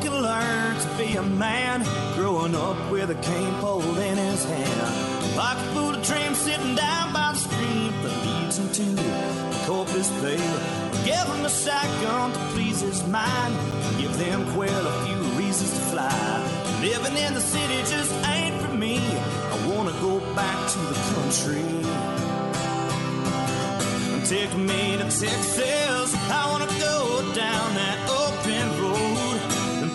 can learn to be a man. Growing up with a cane pole in his hand. Pocket full of dreams sitting down by the stream that leads him to the Corpus Bay. Give him a shotgun to please his mind. Give them quail a few reasons to fly. Living in the city just ain't for me. I wanna go back to the country. Take me to Texas. I wanna go down that.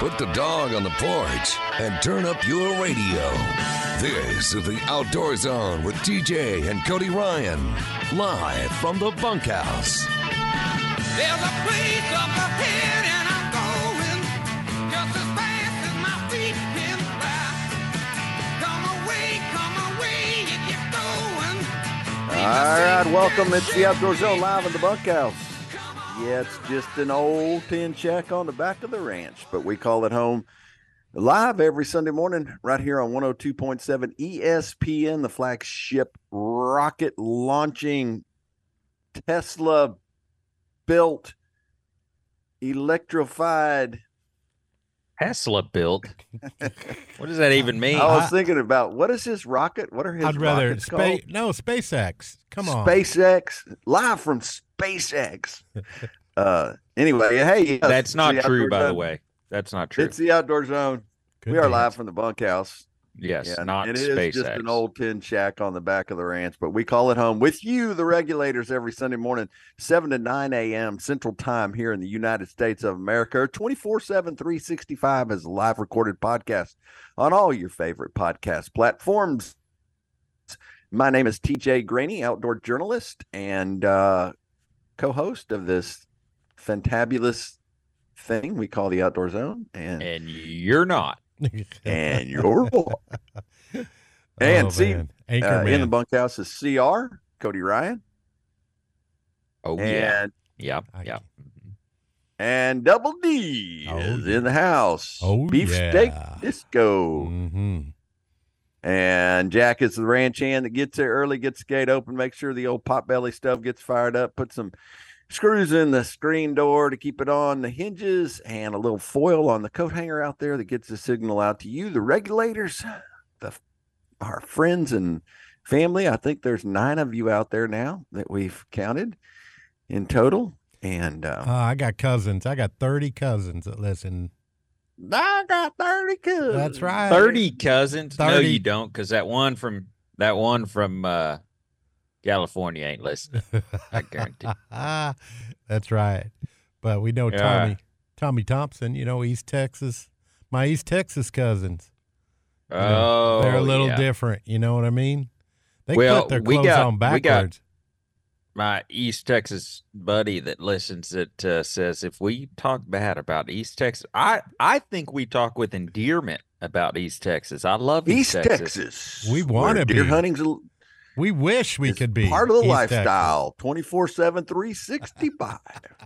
Put the dog on the porch and turn up your radio. This is the Outdoor Zone with TJ and Cody Ryan, live from the bunkhouse. There's a place up ahead and I'm going just as fast as my feet can fly. Come away, come away, if you get going. All right, welcome. It's the Outdoor Zone live in the bunkhouse. Yeah, it's just an old tin shack on the back of the ranch, but we call it home live every Sunday morning right here on 102.7 ESPN, the flagship rocket launching Tesla built electrified. Tesla built. what does that even mean? I was thinking about what is his rocket? What are his I'd rather rockets space. called? No, SpaceX. Come on. SpaceX live from SpaceX. uh, anyway, hey, yes, That's not true, by the way. That's not true. It's the outdoor zone. Good we are live from the bunkhouse. yes, Yeah, not it is SpaceX. just an old tin shack on the back of the ranch, but we call it home with you, the regulators, every Sunday morning, 7 to 9 a.m. Central Time here in the United States of America. 24 7, 365 is a live recorded podcast on all your favorite podcast platforms. My name is TJ Greaney, outdoor journalist and uh, co host of this fantabulous thing we call the Outdoor Zone. And, and you're not. and you're And oh, see, man. uh, in the bunkhouse is CR, Cody Ryan, Oh yeah, and yeah, I- yeah. and Double D Oh, is yeah. in the house. Oh, Beefsteak yeah. Disco. hmm And Jack is the ranch hand that gets there early, gets the gate open, makes sure the old potbelly stove gets fired up, put some screws in the screen door to keep it on the hinges, and a little foil on the coat hanger out there that gets the signal out to you, the regulators, the our friends and family. I think there's nine of you out there now that we've counted in total. And uh, Uh, I got cousins. I got 30 cousins that listen. I got 30 cousins. That's right. Thirty cousins? No, you don't, because that one from that one from uh, California ain't listening. I guarantee. That's right. But we know Yeah. Tommy, Tommy Thompson, you know, East Texas, my East Texas cousins. You know, Oh, they're a little yeah. different. You know what I mean? They Well, put their clothes got- on we got- backwards. My East Texas buddy that listens that uh, says if we talk bad about East Texas, I I think we talk with endearment about East Texas. I love East, East Texas. We wanna deer be. hunting's a- We wish we could be part of the East lifestyle 24 7 365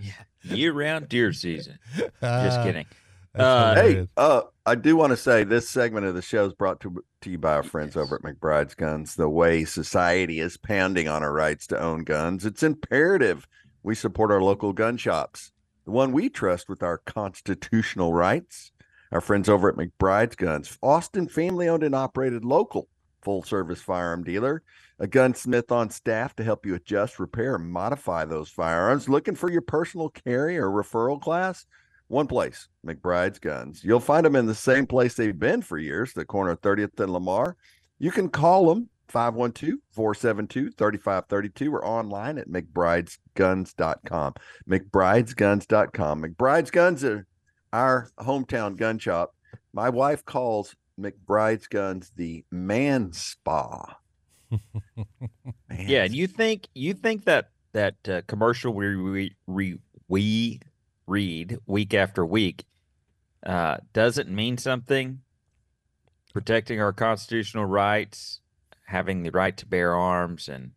year round deer season. Just Ah, kidding. That's Uh, hey uh i do want to say this segment of the show is brought to, to you by our friends over at mcbride's guns the way society is pounding on our rights to own guns. It's imperative we support our local gun shops the one we trust with our constitutional rights. Our friends over at mcbride's guns austin family owned and operated local full service firearm dealer a gunsmith on staff to help you adjust repair and modify those firearms. Looking for your personal carry or referral class one place, McBride's Guns. You'll find them in the same place they've been for years, the corner of 30th and Lamar. You can call them 512 472 3532 or online at McBridesGuns.com. McBridesGuns.com. McBride's Guns are our hometown gun shop. My wife calls McBride's Guns the man spa. Man Yeah, and you think you think that that uh, commercial we we we, we read week after week uh, doesn't mean something protecting our constitutional rights, having the right to bear arms, and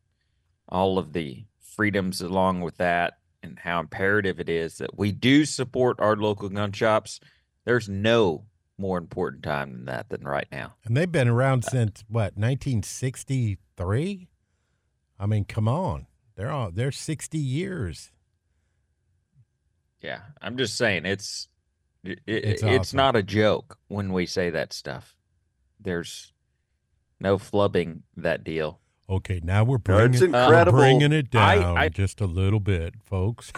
all of the freedoms along with that, and how imperative it is that we do support our local gun shops. There's no more important time than that than right now. And they've been around since what 1963. I mean, come on, they're all they're 60 years. Yeah, I'm just saying it's it, It's it's it's not a joke when we say that stuff. There's no flubbing that deal. Okay, now we're bringing, we're bringing it down I- just a little bit, folks.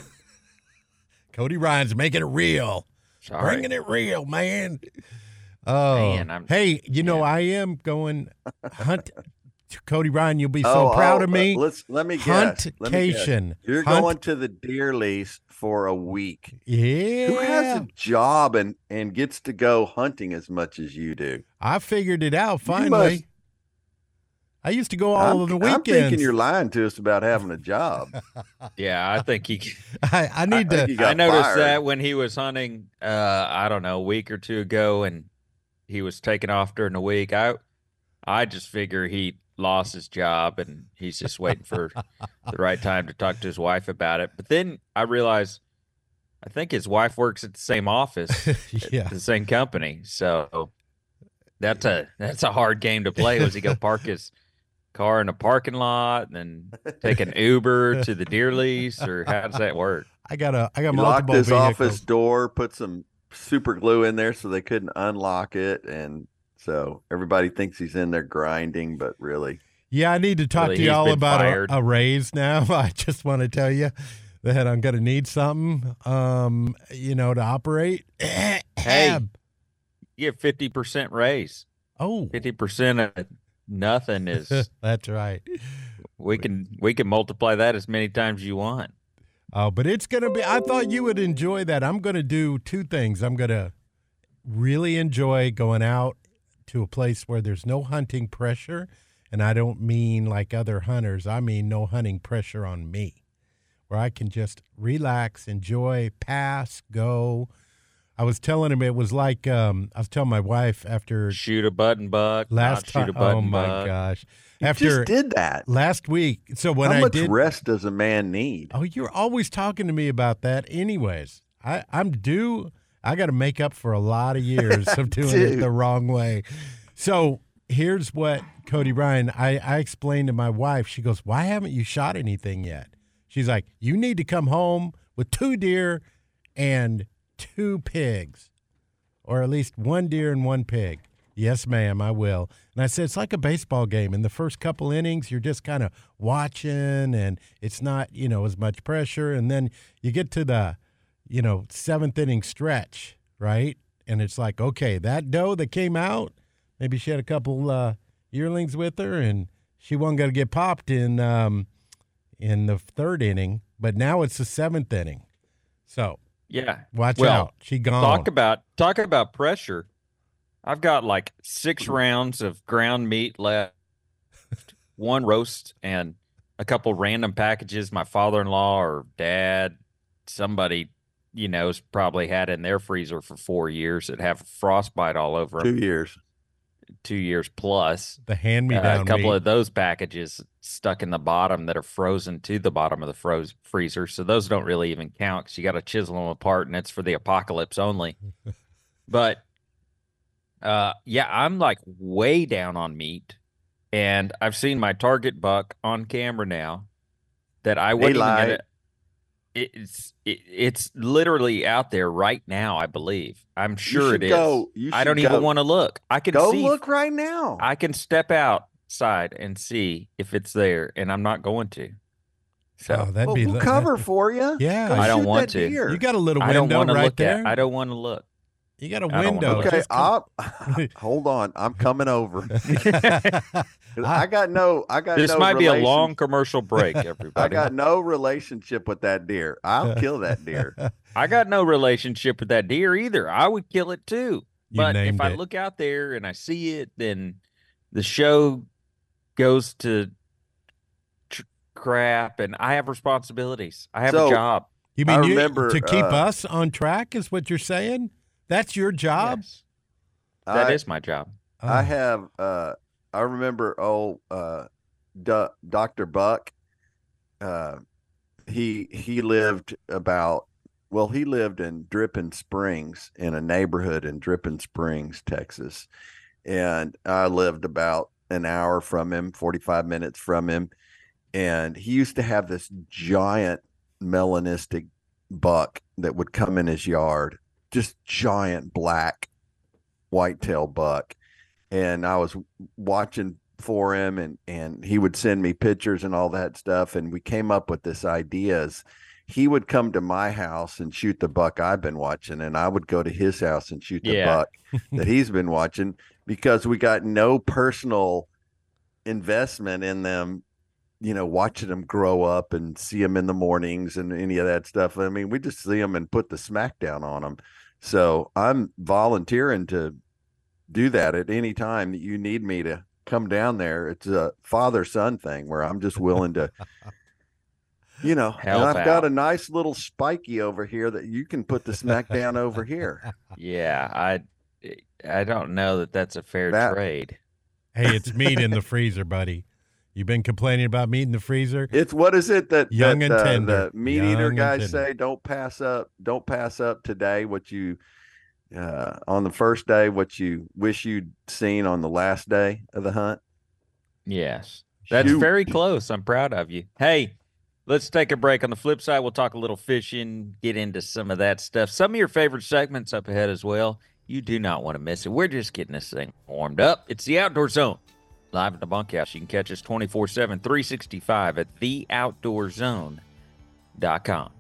Cody Ryan's making it real. Sorry. Bringing it real, man. Oh, Man, I'm- hey, you know. I am going hunt. Cody Ryan, you'll be so Oh, proud oh, of me. uh, Let's let me guess. Let me guess. You're Hunt- going to the deer lease for a week. Yeah. Who has a job and and gets to go hunting as much as you do? I figured it out finally. must- I used to go all I'm, of the weekends. I'm thinking you're lying to us about having a job. Yeah, I think he. I, I need I to. think I noticed fired. that when he was hunting, uh, I don't know, a week or two ago, and he was taken off during the week. I, I just figure he lost his job and he's just waiting for the right time to talk to his wife about it. But then I realized, I think his wife works at the same office, yeah. the same company. So that's a that's a hard game to play. Was he go park his car in a parking lot and then take an Uber to the deer lease, or how does that work? I got a. I got He locked multiple his vehicles. office door, put some super glue in there so they couldn't unlock it, and so everybody thinks he's in there grinding, but really, Yeah, I need to talk Really, to y'all about a, a raise now. I just want to tell you that I'm going to need something, um, you know, to operate. Hey. You get fifty percent raise. oh, Fifty percent of nothing is that's right. we can we can multiply that as many times as you want. Oh, but it's going to be, I thought you would enjoy that. I'm going to do two things. I'm going to really enjoy going out to a place where there's no hunting pressure. And I don't mean like other hunters, I mean no hunting pressure on me, where I can just relax, enjoy, pass, go. I was telling him it was like, um, I was telling my wife after Shoot a button buck. last not shoot time. a button Oh my buck. gosh. he After just did that. last week. So when How I much did. rest does a man need? Oh, you're always talking to me about that, anyways. I, I'm due. I got to make up for a lot of years of doing it the wrong way. So here's what Cody Ryan. I, I explained to my wife. She goes, "Why haven't you shot anything yet?" She's like, "You need to come home with two deer and two pigs, or at least one deer and one pig." Yes, ma'am, I will. And I said, it's like a baseball game. In the first couple innings, you're just kind of watching and it's not, you know, as much pressure. And then you get to the, you know, seventh inning stretch, right? And it's like, okay, that doe that came out, maybe she had a couple uh, yearlings with her and she wasn't going to get popped in, um, in the third inning, but now it's the seventh inning. So Yeah. watch Well, out. She gone. Talk about talk about pressure. I've got like six rounds of ground meat left, one roast, and a couple random packages my father in law or dad, somebody, you know, has probably had in their freezer for four years that have frostbite all over them. Two years. two years plus. the hand me Uh, down. a couple of those packages stuck in the bottom that are frozen to the bottom of the froze freezer. So those don't really even count because you got to chisel them apart and it's for the apocalypse only. but uh, yeah, I'm like way down on meat, and I've seen my target buck on camera now that I wouldn't even lied. Get it. It's it, it's literally out there right now. I believe. I'm sure should it is. go- you I don't even want to look. I can Go see look right now. I can step outside and see if it's there, and I'm not going to. So oh, that'd Well, be we'll li- cover for you. Yeah. Go I don't want to. deer. You got a little I don't window want to right look there. at. I don't want to look. You got a I window. Okay, come- I'll, hold on. I'm coming over. I- I got no. I got. This no might be a long commercial break, everybody. I got no relationship with that deer. I'll kill that deer. I got no relationship with that deer either. I would kill it too. You but if named I look out there and I see it, then the show goes to tr- crap, and I have responsibilities. I have So, a job. You I mean you- remember, to keep uh, us on track is what you're saying? That's your job? Yes. That I- is my job. I Oh. have. Uh, I remember. old uh, Du- Doctor Buck. Uh, he he lived about. Well, he lived in Dripping Springs in a neighborhood in Dripping Springs, Texas, and I lived about an hour from him, forty five minutes from him, and he used to have this giant melanistic buck that would come in his yard, just giant black whitetail buck. And I was watching for him and and he would send me pictures and all that stuff. And we came up with this idea is he would come to my house and shoot the buck I've been watching. And I would go to his house and shoot the Yeah. buck that he's been watching because we got no personal investment in them you know watching them grow up and see them in the mornings and any of that stuff. I mean we just see them and put the smackdown on them so i'm volunteering to do that at any time that you need me to come down there it's a father son thing where i'm just willing to you know and i've got a nice little spiky over here that you can put the smack down over here Yeah, I I don't know that that's a fair That- trade. Hey, it's meat in the freezer, buddy. You've been complaining about meat in the freezer. It's what is it that Young that, and uh, tender. the meat Young eater guys say? Don't pass up. Don't pass up today. What you uh, on the first day, what you wish you'd seen on the last day of the hunt. Yes. That's Shoot. very close. I'm proud of you. Hey, let's take a break. On the flip side, we'll talk a little fishing, get into some of that stuff. Some of your favorite segments up ahead as well. You do not want to miss it. We're just getting this thing warmed up. It's the Outdoor Zone, live at the bunkhouse. You can catch us 24 7, 365 at theoutdoorzone.com.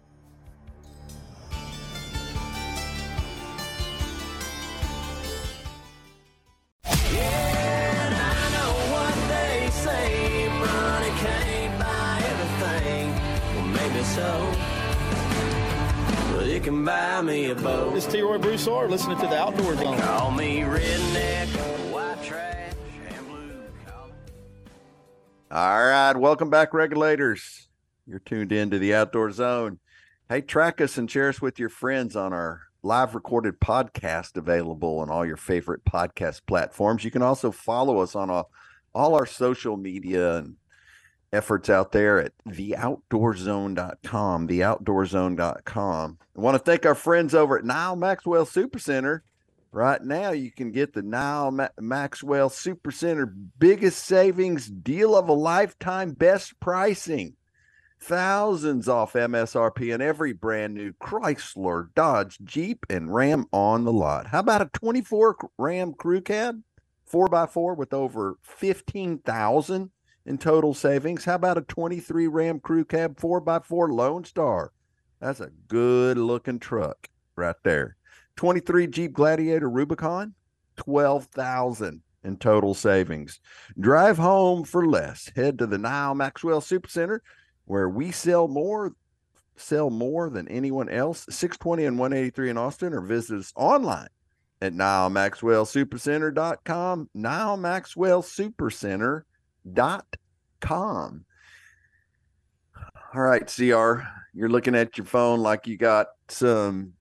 And I know what they say, money can't buy everything. Well, maybe so. But it can buy me a boat. This is T. Roy Broussard listening to the Outdoor Zone. Call me redneck, All right, welcome back, regulators. You're tuned in to the Outdoor Zone. Hey, track us and share us with your friends on our live recorded podcast available on all your favorite podcast platforms. You can also follow us on all, all our social media and efforts out there at theoutdoorzone.com, theoutdoorzone.com. I want to thank our friends over at Nyle Maxwell Supercenter. Right now, you can get the Nyle Ma- Maxwell Supercenter biggest savings deal of a lifetime, best pricing. Thousands off MSRP and every brand new Chrysler, Dodge, Jeep, and Ram on the lot. How about a 24 Ram Crew Cab, 4x4 with over 15,000 in total savings? How about a 23 Ram Crew Cab, 4x4 Lone Star? That's a good looking truck right there. 23 Jeep Gladiator Rubicon, 12,000 in total savings. Drive home for less. Head to the Nyle Maxwell Supercenter where we sell more sell more than anyone else. 620 and 183 in Austin or visit us online at NyleMaxwellSupercenter.com. NyleMaxwellSupercenter.com. All right, CR, you're looking at your phone like you got some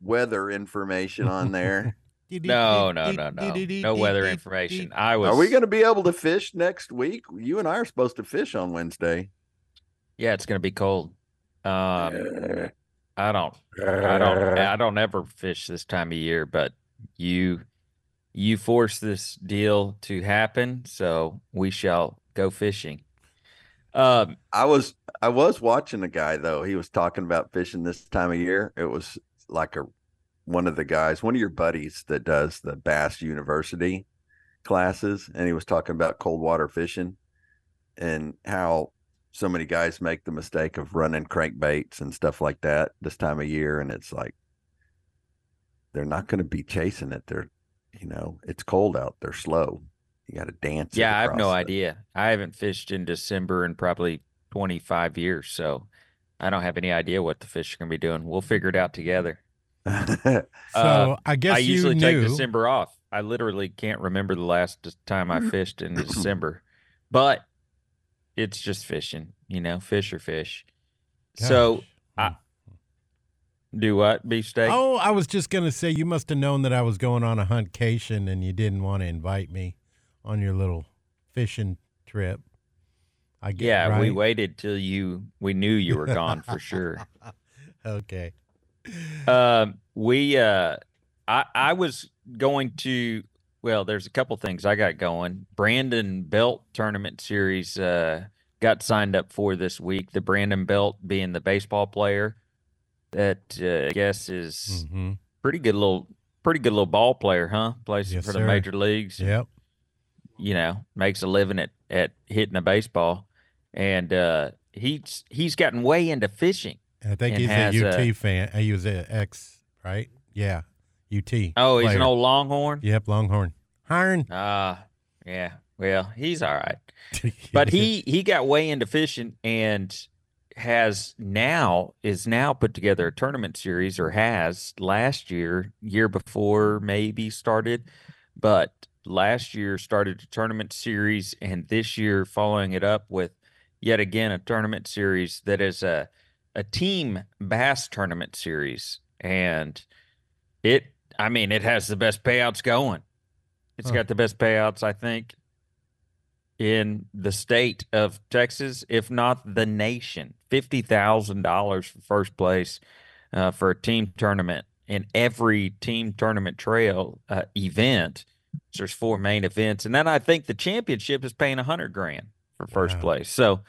weather information on there. No, no, no, no. No weather information. I was. Are we going to be able to fish next week? You and I are supposed to fish on Wednesday. Yeah, it's going to be cold. Um, I don't. I don't. I don't ever fish this time of year, but you, you forced this deal to happen, so we shall go fishing. Um, I was I was watching a guy though. He was talking about fishing this time of year. It was like a one of the guys, one of your buddies that does the Bass University classes, and he was talking about cold water fishing and how so many guys make the mistake of running crankbaits and stuff like that this time of year, and it's like they're not going to be chasing it. They're you know it's cold out. They're slow. You got to dance. yeah, I have no the- idea. I haven't fished in December in probably 25 years, so I don't have any idea what the fish are going to be doing. We'll figure it out together. So Uh, I guess I you usually knew. take December off. I literally can't remember the last time I fished in December, but it's just fishing, you know, fish or fish. So I, Do what? Beefsteak? Oh, I was just gonna say you must have known that I was going on a huntcation and you didn't want to invite me on your little fishing trip. I get yeah, we waited till you. We knew you were gone for sure. Okay. Um, we uh, I I was going to. Well, there's a couple things I got going. Brandon Belt Tournament Series uh, got signed up for this week. The Brandon Belt being the baseball player that uh, I guess is hmm pretty good little pretty good little ball player, huh? Plays Yes, for sir. the major leagues. Yep. You know, makes a living at at hitting a baseball, and uh, he's he's gotten way into fishing. I think And he's a UT uh, fan. Uh, He was a ex, right? Yeah. UT. Oh, he's an old Longhorn. Yep, Longhorn. Hiron. Ah, yeah. Well, he's all right, but he he got way into fishing and has now is now put together a tournament series or has last year year before maybe started but last year started a tournament series and this year following it up with yet again a tournament series that is a a team bass tournament series and it i mean it has the best payouts going It's Huh. got the best payouts i think in the state of Texas, if not the nation. Fifty thousand dollars for first place uh, for a team tournament in every team tournament trail uh, event. So there's four main events, and then I think the championship is paying a hundred grand for first Wow. place. So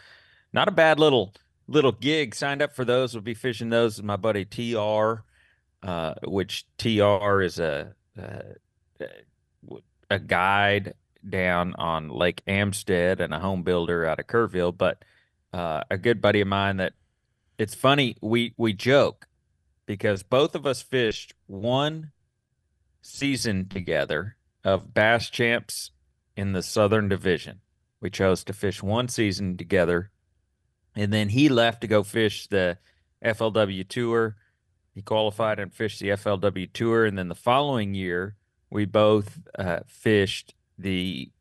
not a bad little little gig. Signed up for those. We'll be fishing those with my buddy Tr, uh, which Tr is a uh, a guide down on Lake Amistad and a home builder out of Kerrville, but uh, a good buddy of mine that it's funny we we joke because both of us fished one season together of bass champs in the Southern Division. We chose to fish one season together, and then he left to go fish the FLW Tour. He qualified and fished the FLW Tour, and then the following year we both uh, fished the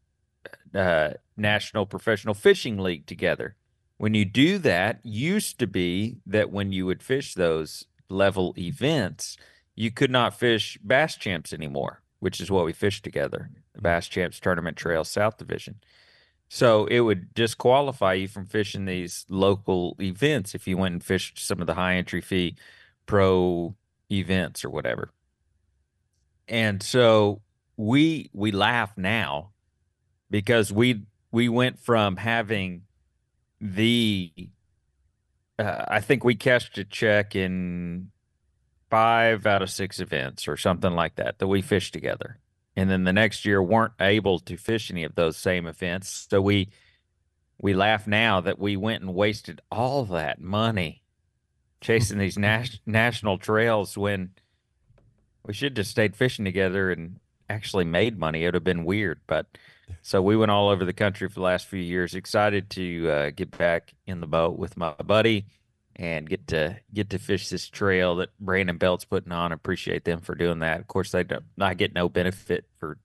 uh, National Professional Fishing League together. When you do that, used to be that when you would fish those level events, you could not fish Bass Champs anymore, which is what we fished together, the Bass Champs Tournament Trail South Division. So it would disqualify you from fishing these local events if you went and fished some of the high entry fee pro events or whatever. And so we we laugh now because we we went from having the uh, I think we cashed a check in five out of six events or something like that that we fished together. And then the next year weren't able to fish any of those same events. So we we laugh now that we went and wasted all that money chasing these nas- national trails when we should just stayed fishing together and actually made money. It would have been weird, but so we went all over the country for the last few years. Excited to uh, get back in the boat with my buddy and get to get to fish this trail that Brandon Belt's putting on. Appreciate them for doing that. Of course, they don't. I get no benefit for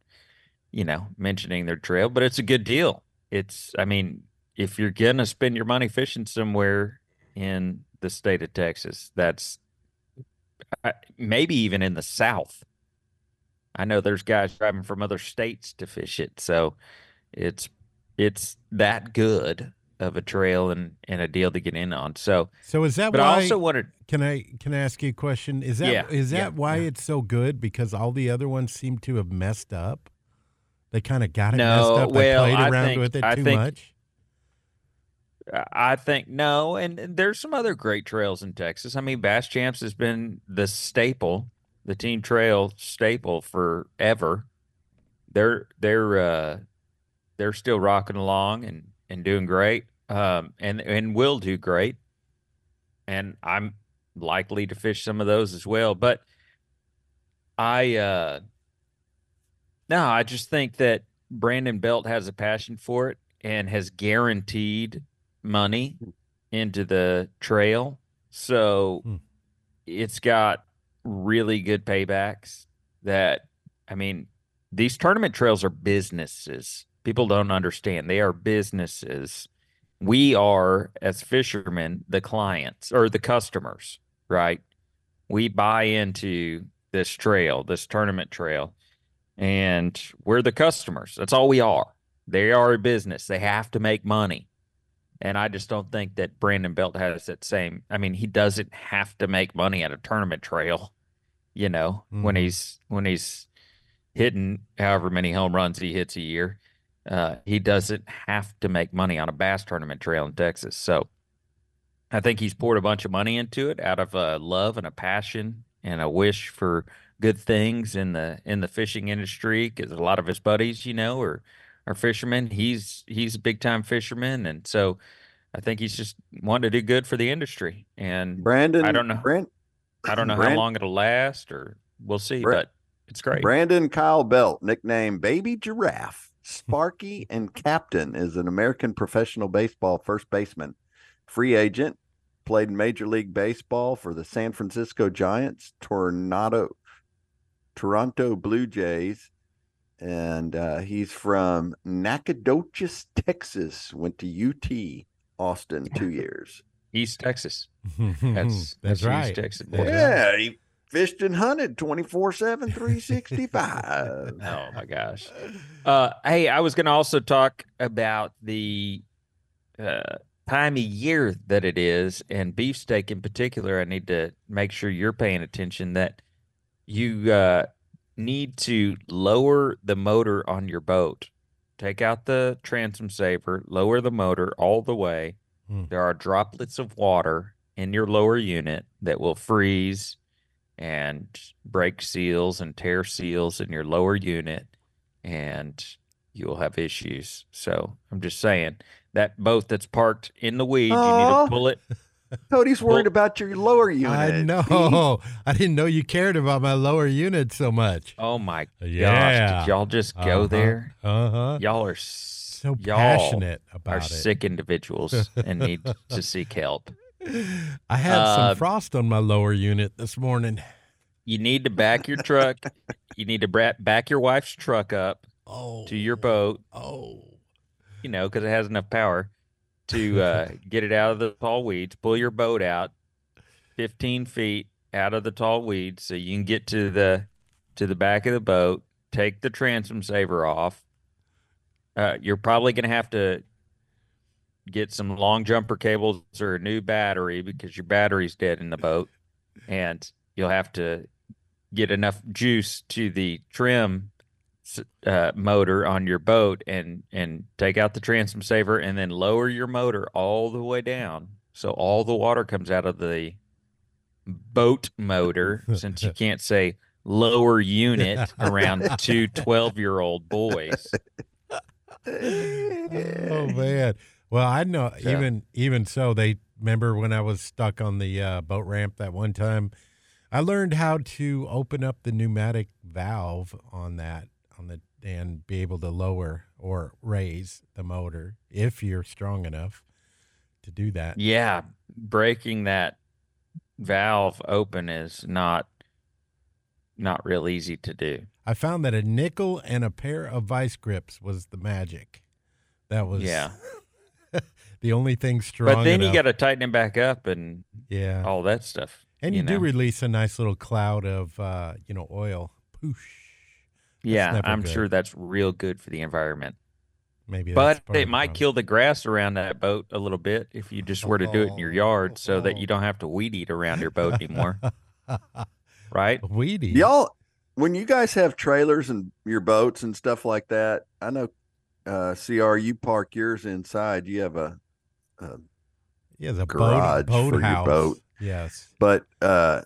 you know mentioning their trail, but it's a good deal. It's. I mean, if you're gonna spend your money fishing somewhere in the state of Texas, that's maybe even in the South. I know there's guys driving from other states to fish it, so it's it's that good of a trail and, and a deal to get in on. So, So is that but why? I also wanted can I can I ask you a question? Is that is Yeah, that yeah, why yeah. it's so good? Because all the other ones seem to have messed up. They kind of got it No, messed up. well, they played I around think- with it I too think- much. I think no, and, and there's some other great trails in Texas. I mean, Bass Champs has been the staple, the team trail staple forever. They're they're uh, they're still rocking along and and doing great, um, and and will do great. And I'm likely to fish some of those as well. But I uh, no, I just think that Brandon Belt has a passion for it and has guaranteed money into the trail. So Hmm. it's got really good paybacks that I mean, these tournament trails are businesses. People don't understand. They are businesses. We are as fishermen the clients or the customers, right? we buy into this trail, this tournament trail, and we're the customers. That's all we are. They are a business. They have to make money. And I just don't think that Brandon Belt has that same. I mean, he doesn't have to make money at a tournament trail, you know, when Mhm. he's when he's hitting however many home runs he hits a year. Uh, he doesn't have to make money on a bass tournament trail in Texas. So I think he's poured a bunch of money into it out of a love and a passion and a wish for good things in the in the fishing industry. Because a lot of his buddies, you know, are are fishermen. He's he's a big time fisherman, and so I think he's just wanting to do good for the industry. And Brandon, I don't know. Brand, I don't know how long it'll last, or we'll see. Bra- but it's great. Brandon Kyle Belt, nicknamed Baby Giraffe, Sparky and Captain, is an American professional baseball first baseman, free agent, played Major League Baseball for the San Francisco Giants, Tornado, Toronto Blue Jays, and uh, he's from Nacogdoches, Texas. Went to UT Austin two years. East Texas. That's that's East right. Texas. Boy. Yeah, he fished and hunted 24 7, 365. Oh my gosh. Uh, hey, I was going to also talk about the uh, time of year that it is, and beefsteak in particular. I need to make sure you're paying attention that you uh, need to lower the motor on your boat. Take out the transom saver, lower the motor all the way. Hmm. There are droplets of water in your lower unit that will freeze and break seals and tear seals in your lower unit and you will have issues. So I'm just saying that boat that's parked in the weeds, you need to pull it. Cody's worried Well, about your lower unit. I Steve. know. I didn't know you cared about my lower unit so much. Oh my Yeah. gosh. Did y'all just go there? Uh huh. Y'all are So so y'all passionate are about it. sick individuals and need to seek help. I had Uh, some frost on my lower unit this morning. You need to back your truck. you need to back your wife's truck up Oh, to your boat, Oh, you know, because it has enough power to uh, get it out of the tall weeds. Pull your boat out 15 feet out of the tall weeds so you can get to the to the back of the boat. Take the transom saver off. Uh, you're probably going to have to get some long jumper cables or a new battery because your battery's dead in the boat, and you'll have to get enough juice to the trim uh, motor on your boat and and take out the transom saver and then lower your motor all the way down so all the water comes out of the boat motor since you can't say lower unit around two 12 year old boys oh man. Well, I know So- even even so they remember when I was stuck on the uh, boat ramp that one time. I learned how to open up the pneumatic valve on that on the and be able to lower or raise the motor if you're strong enough to do that. yeah breaking that valve open is not not real easy to do I found that a nickel and a pair of vice grips was the magic. That was yeah the only thing strong. but then you got to tighten it back up and yeah, all that stuff and you, do know? release a nice little cloud of uh, you know oil. Poosh. yeah i'm good. sure that's real good for the environment Maybe, but it might kill the grass around that boat a little bit if you just were to do it in your yard so that you don't have to weed eat around your boat anymore right weedy. Y'all, when you guys have trailers and your boats and stuff like that, I know, uh, CR, you park yours inside. You have a, a yeah, the garage boat, boat for your house. boat. Yes. but uh,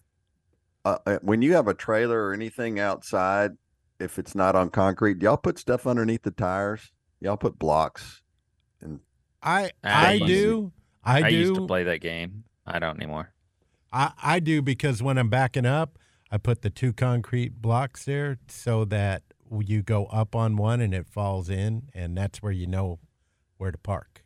uh, uh, when you have a trailer or anything outside, if it's not on concrete, do y'all put stuff underneath the tires? Y'all put blocks. I I I do. I, I do. used to play that game i don't anymore I, I do because when I'm backing up, I put the two concrete blocks there so that you go up on one and it falls in, and that's where you know where to park.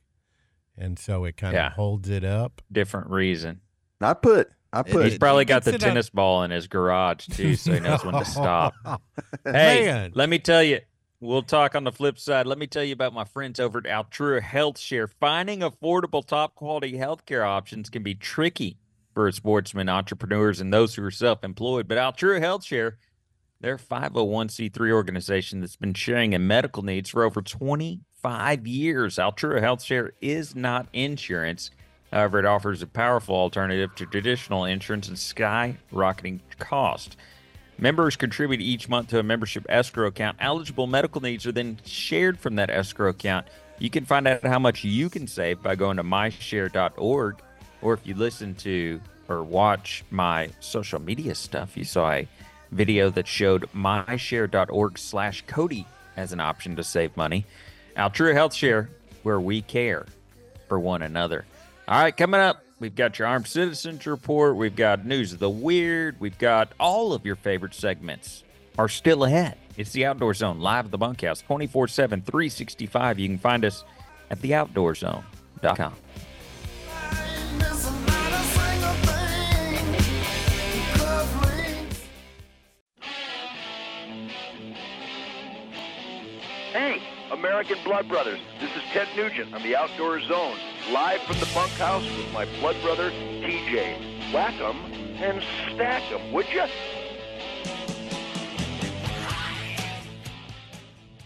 And so it kind of Yeah. holds it up. different reason I put, I put, he's probably got the gets it on- tennis ball in his garage too so he knows when to stop Hey, Man. let me tell you, we'll talk on the flip side. Let me tell you about my friends over at Altrua Health Share. Finding affordable, top quality healthcare options can be tricky. for sportsmen, entrepreneurs, and those who are self-employed. But Altrua Health Share, they're a 501c3 organization that's been sharing in medical needs for over 25 years. Altrua Health Share is not insurance. However, it offers a powerful alternative to traditional insurance and skyrocketing cost. Members contribute each month to a membership escrow account. Eligible medical needs are then shared from that escrow account. You can find out how much you can save by going to myshare.org, or if you listen to or watch my social media stuff, you saw a video that showed myshare.org slash Cody as an option to save money. Altrua Health Share, where we care for one another. All right, coming up, we've got your Armed Citizens Report. We've got News of the Weird. We've got all of your favorite segments are still ahead. It's the Outdoor Zone live at the bunkhouse 24 7, 365. You can find us at theoutdoorzone.com. Hey, American Blood Brothers. This is Ted Nugent on the Outdoor Zone, live from the bunkhouse with my blood brother, TJ. Whack 'em and stack 'em, would you?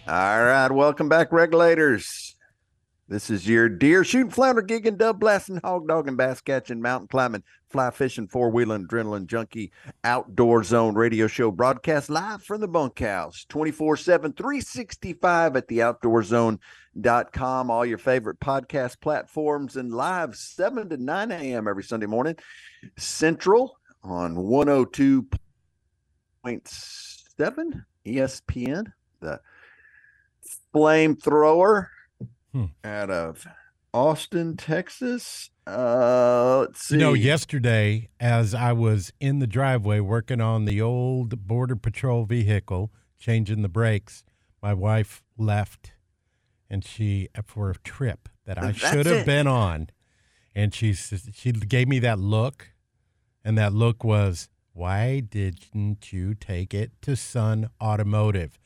All right, welcome back, regulators. This is your deer shooting, flounder gigging, dove blasting, hog dogging, bass catching, mountain climbing, fly fishing, four wheeling, adrenaline junkie, outdoor zone radio show broadcast live from the bunkhouse 24 7, 365 at the outdoorzone.com. All your favorite podcast platforms and live 7 to 9 a.m. every Sunday morning, Central on 102.7 ESPN. The flamethrower Hmm. out of Austin, Texas. Uh, let's see. You know, yesterday, as I was in the driveway working on the old Border Patrol vehicle, changing the brakes, my wife left and she, for a trip that I That's should have it. been on. And she, she gave me that look. And that look was, why didn't you take it to Sun Automotive?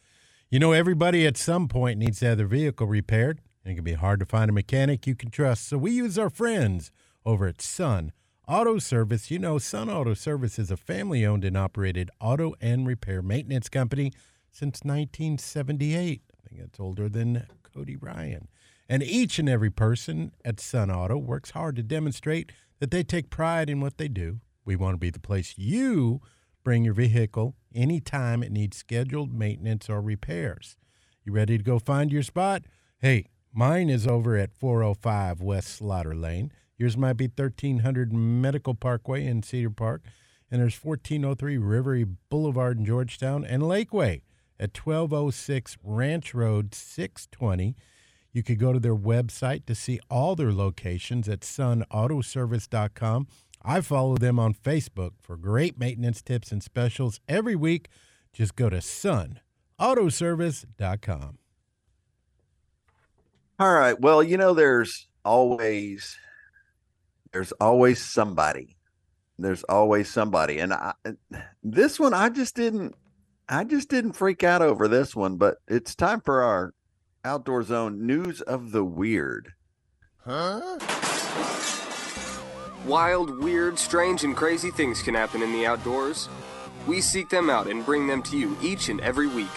You know, everybody at some point needs to have their vehicle repaired, it can be hard to find a mechanic you can trust. So we use our friends over at Sun Auto Service. You know, Sun Auto Service is a family owned and operated auto and repair maintenance company since 1978. I think it's older than Cody Ryan. And each and every person at Sun Auto works hard to demonstrate that they take pride in what they do. We want to be the place you bring your vehicle anytime it needs scheduled maintenance or repairs. You ready to go find your spot? Hey, mine is over at 405 West Slaughter Lane. Yours might be 1300 Medical Parkway in Cedar Park. And there's 1403 Rivery Boulevard in Georgetown and Lakeway at 1206 Ranch Road 620. You could go to their website to see all their locations at sunautoservice.com. I follow them on Facebook for great maintenance tips and specials every week. Just go to sunautoservice.com. All right. Well, you know, there's always there's always somebody. There's always somebody. And I, this one I just didn't I just didn't freak out over this one, but it's time for our outdoor zone news of the weird. Huh? Wild, weird, strange, and crazy things can happen in the outdoors. We seek them out and bring them to you each and every week.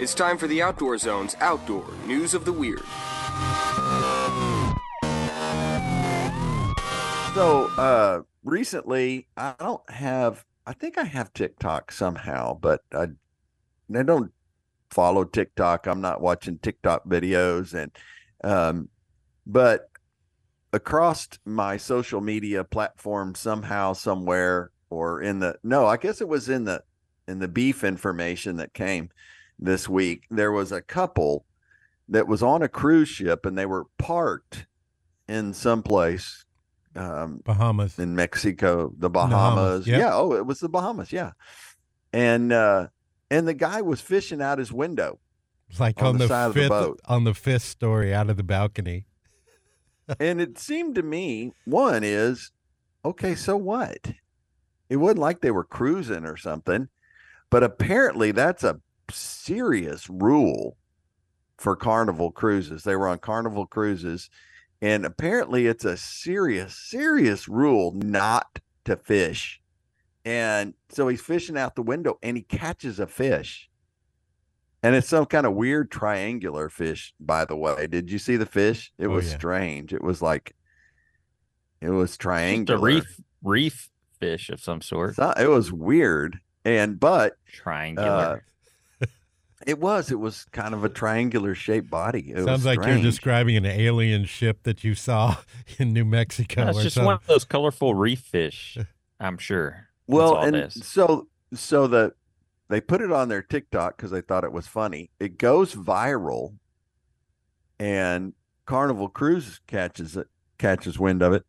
It's time for the Outdoor Zone's Outdoor News of the Weird. So uh recently I don't have I think I have TikTok somehow, but I I don't follow TikTok. I'm not watching TikTok videos and um but across my social media platform somehow somewhere or in the no, I guess it was in the in the beef information that came this week. There was a couple that was on a cruise ship and they were parked in some place um, Bahamas. in Mexico, the Bahamas, Bahamas. yep. Yeah, oh, it was the Bahamas. Yeah, and uh, and the guy was fishing out his window, Like on on, the the, side of the fifth boat. on the fifth story out of the balcony. and it seemed to me one is okay. So what? It wasn't like they were cruising or something, but apparently that's a serious rule for Carnival cruises. They were on Carnival cruises, and apparently it's a serious, serious rule not to fish. And so he's fishing out the window and he catches a fish. And it's some kind of weird triangular fish, by the way. Did you see the fish? It Oh, was yeah. strange. It was like it was triangular. a reef reef fish of some sort. So- it was weird. And but Triangular. Uh, it was it was kind of a triangular shaped body. It was Sounds like you're describing an alien ship that you saw in New Mexico. That's or just something. one of those colorful reef fish. I'm sure. Well, and it is. so so the they put it on their TikTok because they thought it was funny. It goes viral, and Carnival Cruise catches it, catches wind of it,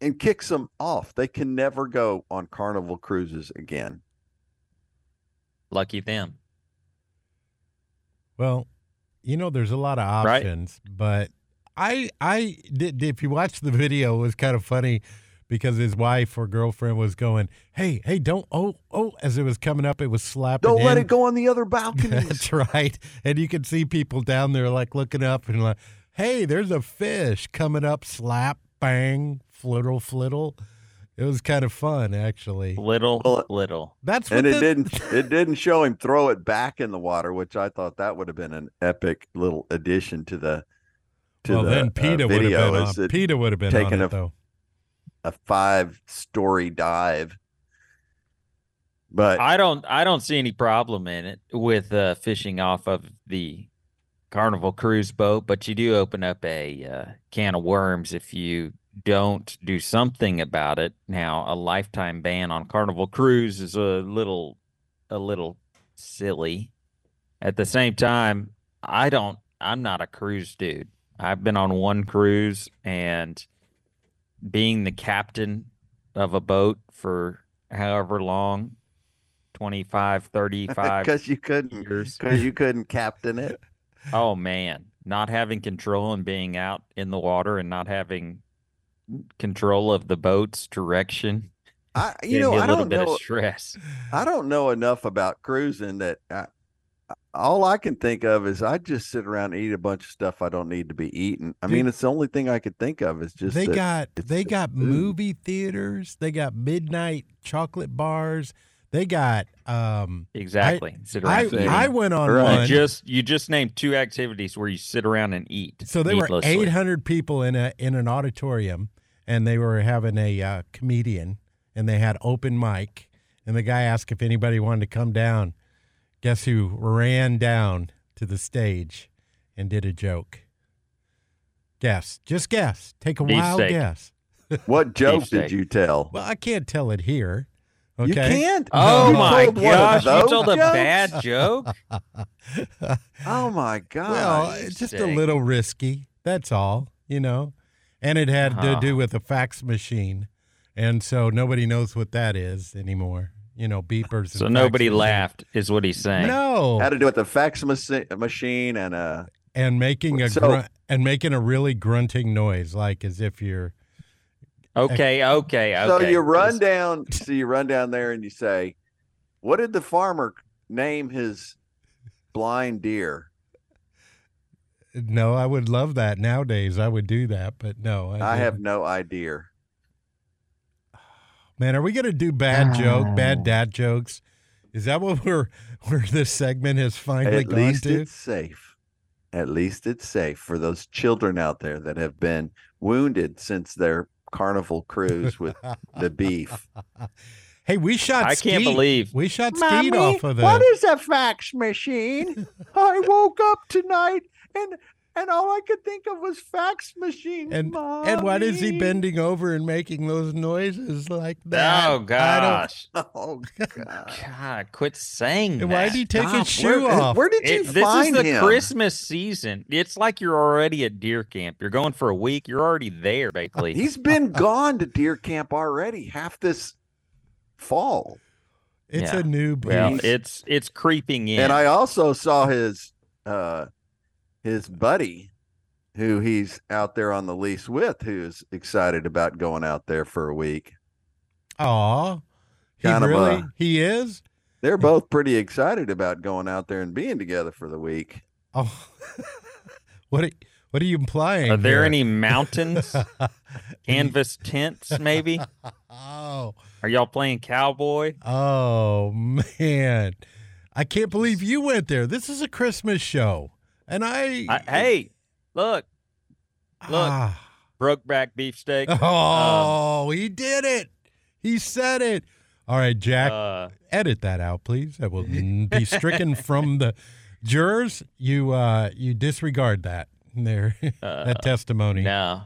and kicks them off. They can never go on Carnival Cruises again. Lucky them. Well, you know, there's a lot of Right. options, but I, I did. If you watch the video, it was kind of funny because his wife or girlfriend was going, "Hey, hey, don't oh oh!" As it was coming up, it was slapping. Don't let in. it go on the other balcony. That's right. And you can see people down there like looking up and like, "Hey, there's a fish coming up!" Slap, bang, flittle, flittle. It was kind of fun, actually. Little, Well, little. That's what and it the- didn't it didn't show him throw it back in the water, which I thought that would have been an epic little addition to the to well, the then uh, would have video. been on. it PETA would have been taking it a- though. a five story dive. But I don't I don't see any problem in it with uh, fishing off of the Carnival cruise boat, but you do open up a uh, can of worms if you don't do something about it. Now, a lifetime ban on Carnival cruise is a little a little silly. At the same time, I don't I'm not a cruise dude. I've been on one cruise and being the captain of a boat for however long 25 35 because you couldn't because you couldn't captain it. oh man not having control and being out in the water and not having control of the boat's direction I you know me a I don't know stress I don't know enough about cruising that I, all I can think of is I just sit around and eat a bunch of stuff I don't need to be eating. I Dude, mean, it's the only thing I could think of is just they that got they just got food. movie theaters. They got midnight chocolate bars. They got um. exactly sit I around eating. I went on Right. you one. just you just named two activities where you sit around and eat so there were needlessly. 800 people in a in an auditorium, and they were having a uh, comedian, and they had open mic, and the guy asked if anybody wanted to come down. Guess who ran down to the stage and did a joke? Guess, just guess. Take a Beef wild steak. guess. What joke steak. did you tell? Well, I can't tell it here. Okay. You can't. oh You my told one of gosh you those told a jokes? bad joke Oh my god! Well, it's just a Interesting. little risky. That's all, you know. And it had to Uh-huh. do with a fax machine, and so nobody knows what that is anymore. You know, beepers. so and nobody fax machines. laughed is what he's saying No, had to do with the fax machi- machine and uh and making a So- grunt and making a really grunting noise, like as if you're. okay okay okay So you run down. So you run down there and you say, "What did the farmer name his blind deer?" No, I would love that nowadays. I would do that, but no, I have no idea. Man, are we gonna do bad joke, bad ah. dad jokes? Is that what we're where this segment has finally At gone least to? it's safe. At least it's safe for those children out there that have been wounded since their carnival cruise with the beef. Hey, we shot. I can't believe- we shot Skeet off of the. what is a fax machine? I woke up tonight and and all I could think of was fax machine. and and what is he bending over and making those noises like that? oh I don't- gosh Oh God! God, quit saying And why that. did he take Stop. his shoe where, off? Where did you It- this is the him? Christmas season. It's like you're already at deer camp. You're going for a week. You're already there, basically. He's been gone to deer camp already half this fall. It's Yeah. a new beast. well, it's it's creeping in. And I also saw his uh his buddy who he's out there on the lease with who's excited about going out there for a week. Aw, he Kind of really a- he is. They're both pretty excited about going out there and being together for the week. Oh, what? Are, What are you implying? Are there here? any mountains? Canvas tents, maybe? Oh, Are y'all playing cowboy? oh man! I can't believe you went there. This is a Christmas show, and I. I, hey, look, look. Ah. Brokeback beefsteak. Oh, he did it. He said it. All right, Jack, Uh, edit that out, please. That will be stricken from the jurors. You uh you disregard that there that testimony. no.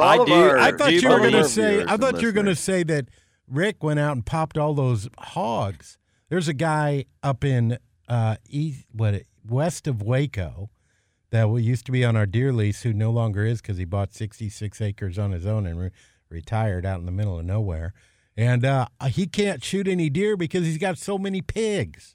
I do- our- I thought do you were going to say. I thought you were going to say that Rick went out and popped all those hogs. There's a guy up in uh east, what west of Waco that we used to be on our deer lease, who no longer is because he bought 66 acres on his own and re- retired out in the middle of nowhere. And uh, he can't shoot any deer because he's got so many pigs.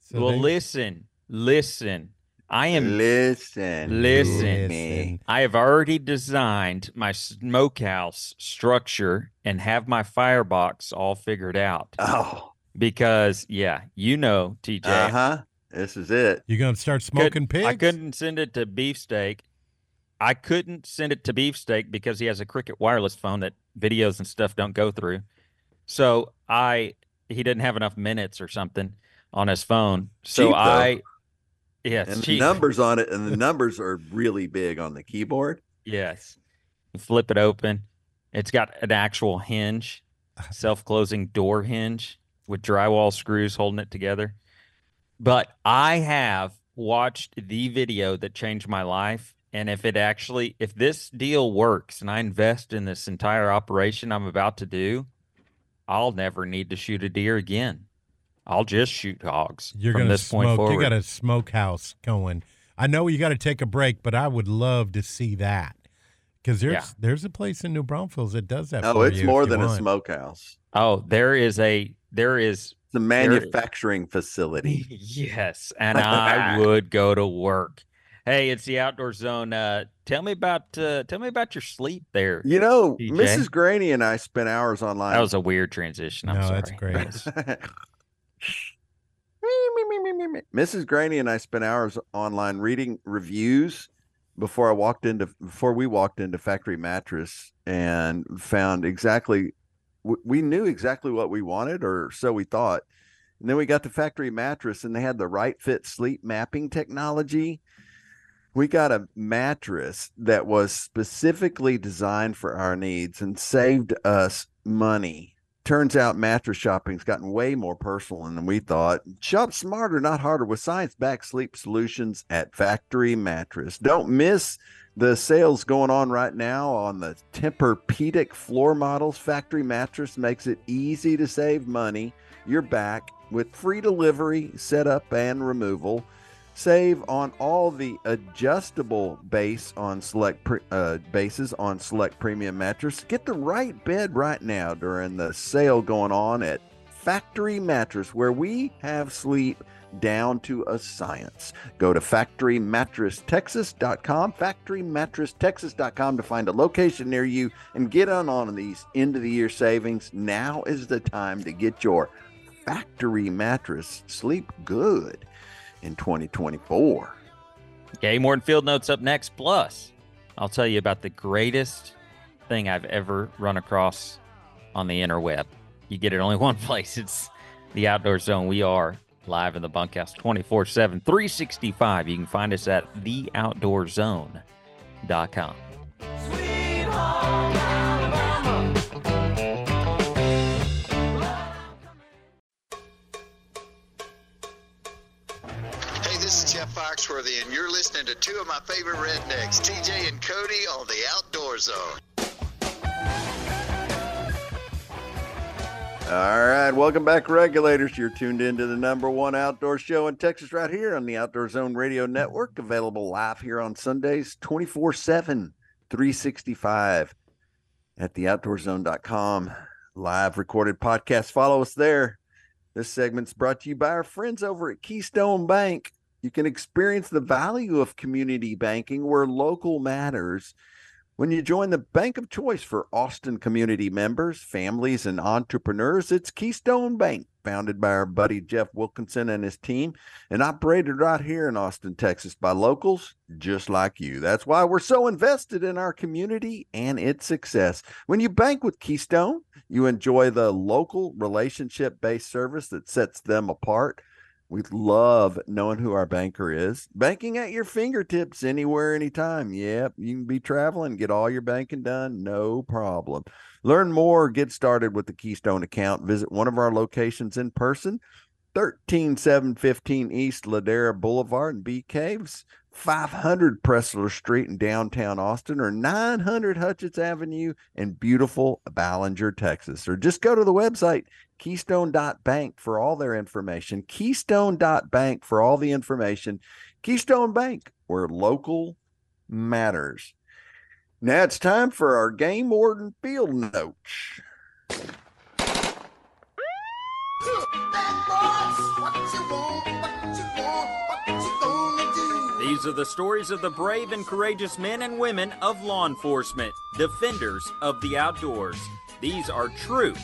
So well, they- listen, listen. I am Listen. Listen. to me. I have already designed my smokehouse structure and have my firebox all figured out. Oh, Because, yeah, you know, TJ. uh huh. This is it. You're going to start could- smoking pigs? I couldn't send it to Beefsteak. I couldn't send it to Beefsteak because he has a Cricket wireless phone that videos and stuff don't go through. So I he didn't have enough minutes or something on his phone. So Cheap, though. I yes, and the numbers on it, and the numbers are really big on the keyboard. Yes. Flip it open. It's got an actual hinge, self-closing door hinge with drywall screws holding it together. But I have watched the video that changed my life. And if it actually, if this deal works and I invest in this entire operation I'm about to do, I'll never need to shoot a deer again. I'll just shoot hogs You're from going to this point forward. You got a smokehouse going. I know you got to take a break, but I would love to see that because there's Yeah. there's a place in New Braunfels that does that. Oh, for it's you more you than a smokehouse. oh, there is a, there is It's a manufacturing facility. Yes, and I would go to work. Hey, it's the outdoor zone. Uh, tell me about uh, tell me about your sleep there. You know, TJ? Mrs. Greaney and I spent hours online. That was a weird transition. I'm No, sorry. that's great. Mrs. Greaney and I spent hours online reading reviews before I walked into before we walked into Factory Mattress and found exactly we knew exactly what we wanted or so we thought. And then we got the Factory Mattress and they had the right fit sleep mapping technology. We got a mattress that was specifically designed for our needs and saved us money turns out mattress shopping's gotten way more personal than we thought. Shop smarter, not harder, with science-backed sleep solutions at Factory Mattress. Don't miss the sales going on right now on the Tempur-Pedic floor models. Factory Mattress makes it easy to save money. You're back with free delivery, setup, and removal. Save on all the adjustable base on select pre- uh, bases on select premium mattress. Get the right bed right now during the sale going on at Factory Mattress, where we have sleep down to a science. Go to factorymattress.texas.com, factorymattress.texas.com to find a location near you and get on on these end of the year savings. Now is the time to get your factory mattress. Sleep good in 2024. Okay, Warden Field Notes up next. Plus, I'll tell you about the greatest thing I've ever run across on the interweb. You get it only one place. It's the Outdoor Zone. We are live in the bunkhouse 24 7, 365. You can find us at theoutdoorzone.com. Hey, Foxworthy, and you're listening to two of my favorite rednecks, TJ and Cody, on the Outdoor Zone. All right, welcome back, regulators. You're tuned into the number one outdoor show in Texas, right here on the Outdoor Zone Radio Network, available live here on Sundays 24 7, 365 at theoutdoorzone.com. Live recorded podcast. Follow us there. This segment's brought to you by our friends over at Keystone Bank. You can experience the value of community banking where local matters when you join the bank of choice for Austin community members, families, and entrepreneurs, it's Keystone Bank. founded by our buddy Jeff Wilkinson and his team, and operated right here in Austin, Texas by locals just like you. That's why we're so invested in our community and its success. When you bank with Keystone, you enjoy the local relationship based service that sets them apart. We love knowing who our banker is. Banking at your fingertips anywhere, anytime. Yep, you can be traveling, get all your banking done, no problem. Learn more, get started with the Keystone account. Visit one of our locations in person 13715 East Ladera Boulevard in Bee Caves, 500 Pressler Street in downtown Austin, or 900 Hutchings Avenue in beautiful Ballinger, Texas. Or just go to the website keystone.bank for all their information. Keystone.bank for all the information. Keystone Bank, where local matters. Now it's time for our game warden field notes. These are the stories of the brave and courageous men and women of law enforcement, defenders of the outdoors. These are true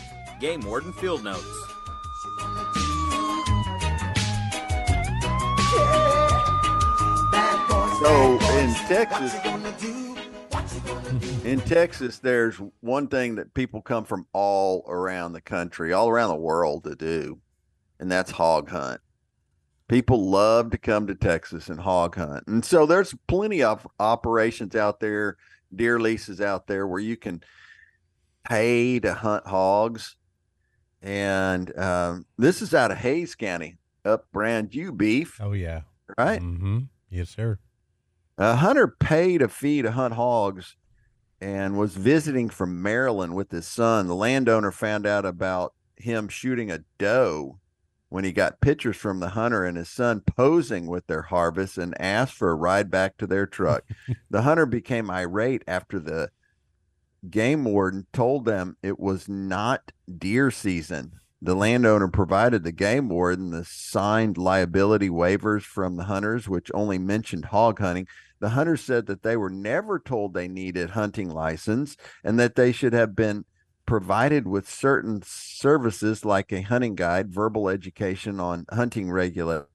Game Warden Field Notes. So in Texas, in Texas, there's one thing that people come from all around the country, all around the world to do, and that's hog hunt. People love to come to Texas and hog hunt. And so there's plenty of operations out there, deer leases out there where you can pay to hunt hogs. And um, this is out of Hays County, up brand you beef, Oh yeah. right? Mm-hmm. Yes, sir. A hunter paid a fee to hunt hogs and was visiting from Maryland with his son. The landowner found out about him shooting a doe when he got pictures from the hunter and his son posing with their harvest and asked for a ride back to their truck. the hunter became irate after the game warden told them it was not deer season. The landowner provided the game warden the signed liability waivers from the hunters, which only mentioned hog hunting. The hunters said that they were never told they needed hunting license and that they should have been provided with certain services like a hunting guide, verbal education on hunting regula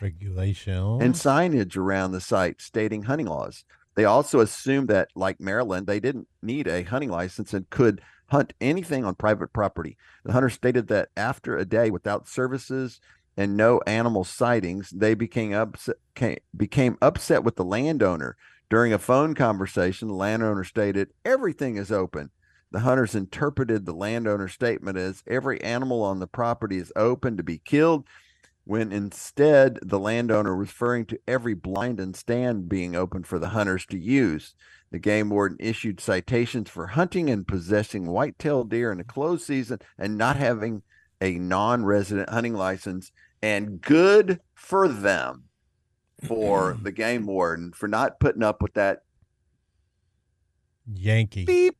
Regulation. and signage around the site stating hunting laws. They also assumed that, like Maryland, they didn't need a hunting license and could hunt anything on private property. The hunter stated that after a day without services and no animal sightings, they became upset, ca- became upset with the landowner. During a phone conversation, the landowner stated, Everything is open. The hunters interpreted the landowner's statement as every animal on the property is open to be killed when instead the landowner was referring to every blind and stand being open for the hunters to use. The game warden issued citations for hunting and possessing white-tailed deer in the closed season and not having a non-resident hunting license. And good for them, for the game warden, for not putting up with that Yankee. beep.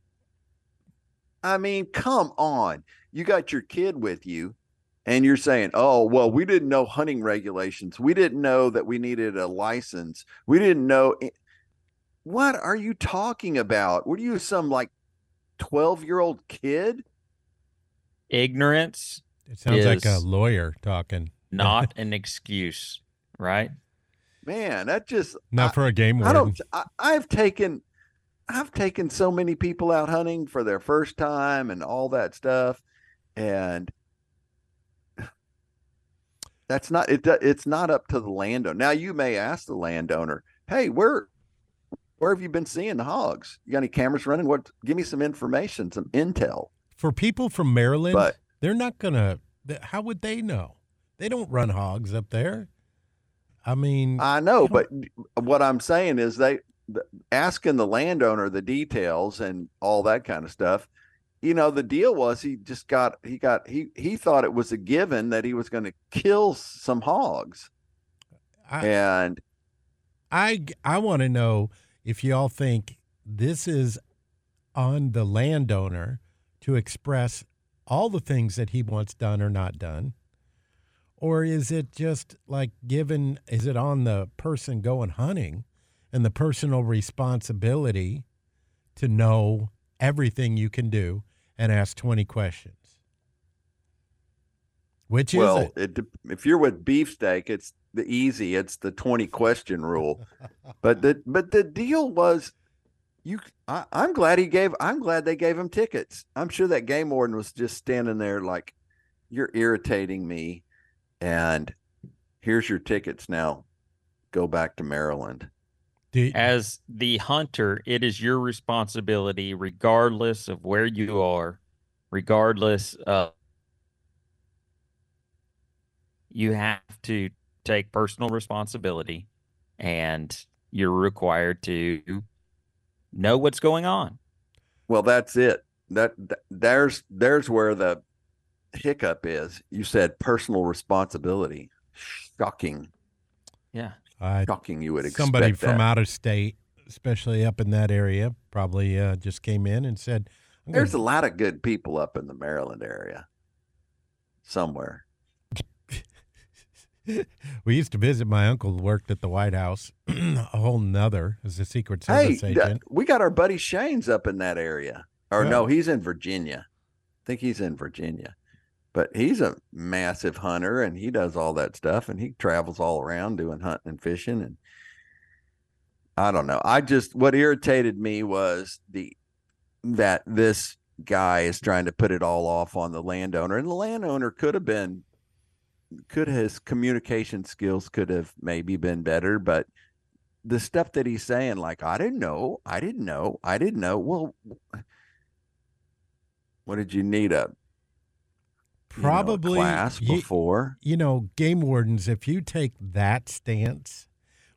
I mean, come on. You got your kid with you, and you're saying, oh, well, we didn't know hunting regulations. We didn't know that we needed a license. We didn't know. i- What are you talking about? What are you, some like 12 year old kid? Ignorance It sounds like a lawyer talking. not an excuse, right? Man, that just, Not I- for a game I warden. don't, I, I've taken, I've taken so many people out hunting for their first time and all that stuff. And that's not, it, it's not up to the landowner. Now you may ask the landowner, Hey, where, where have you been seeing the hogs? You got any cameras running? What, give me some information, some intel. For people from Maryland, But- they're not gonna. How would they know? They don't run hogs up there. I mean, I know, but what I'm saying is they the, asking the landowner the details and all that kind of stuff. You know, the deal was he just got he got he he thought it was a given that he was going to kill some hogs, I, and I I want to know if y'all think this is on the landowner to express all the things that he wants done or not done, or is it just like given? Is it on the person going hunting and the personal responsibility to know everything you can do and ask twenty questions? Which is well, it? it if you're with beefsteak, it's the easy. It's the twenty question rule. but the but the deal was, you. I, I'm glad he gave. I'm glad they gave him tickets. I'm sure that game warden was just standing there like, "You're irritating me," and here's your tickets. Now, go back to Maryland. Do- As the hunter, it is your responsibility, regardless of where you are, regardless of. You have to take personal responsibility and you're required to know what's going on. Well, that's it. That, that there's there's where the hiccup is. You said personal responsibility. Shocking, Yeah. I- shocking. You would expect somebody from that. out of state, especially up in that area, probably uh, just came in and said, I'm gonna There's a lot of good people up in the Maryland area. Somewhere. we used to visit. My uncle worked at the White House, a whole nother as a Secret Hey, Service th- agent. we got our buddy Shane's up in that area. Or Yeah. no, he's in Virginia. I think he's in Virginia. But he's a massive hunter and he does all that stuff and he travels all around doing hunting and fishing and I don't know. I just what irritated me was the that this guy is trying to put it all off on the landowner and the landowner could have been could his communication skills could have maybe been better but the stuff that he's saying like i didn't know i didn't know i didn't know well what did you need a you know, Probably class ye- before you know, game wardens, if you take that stance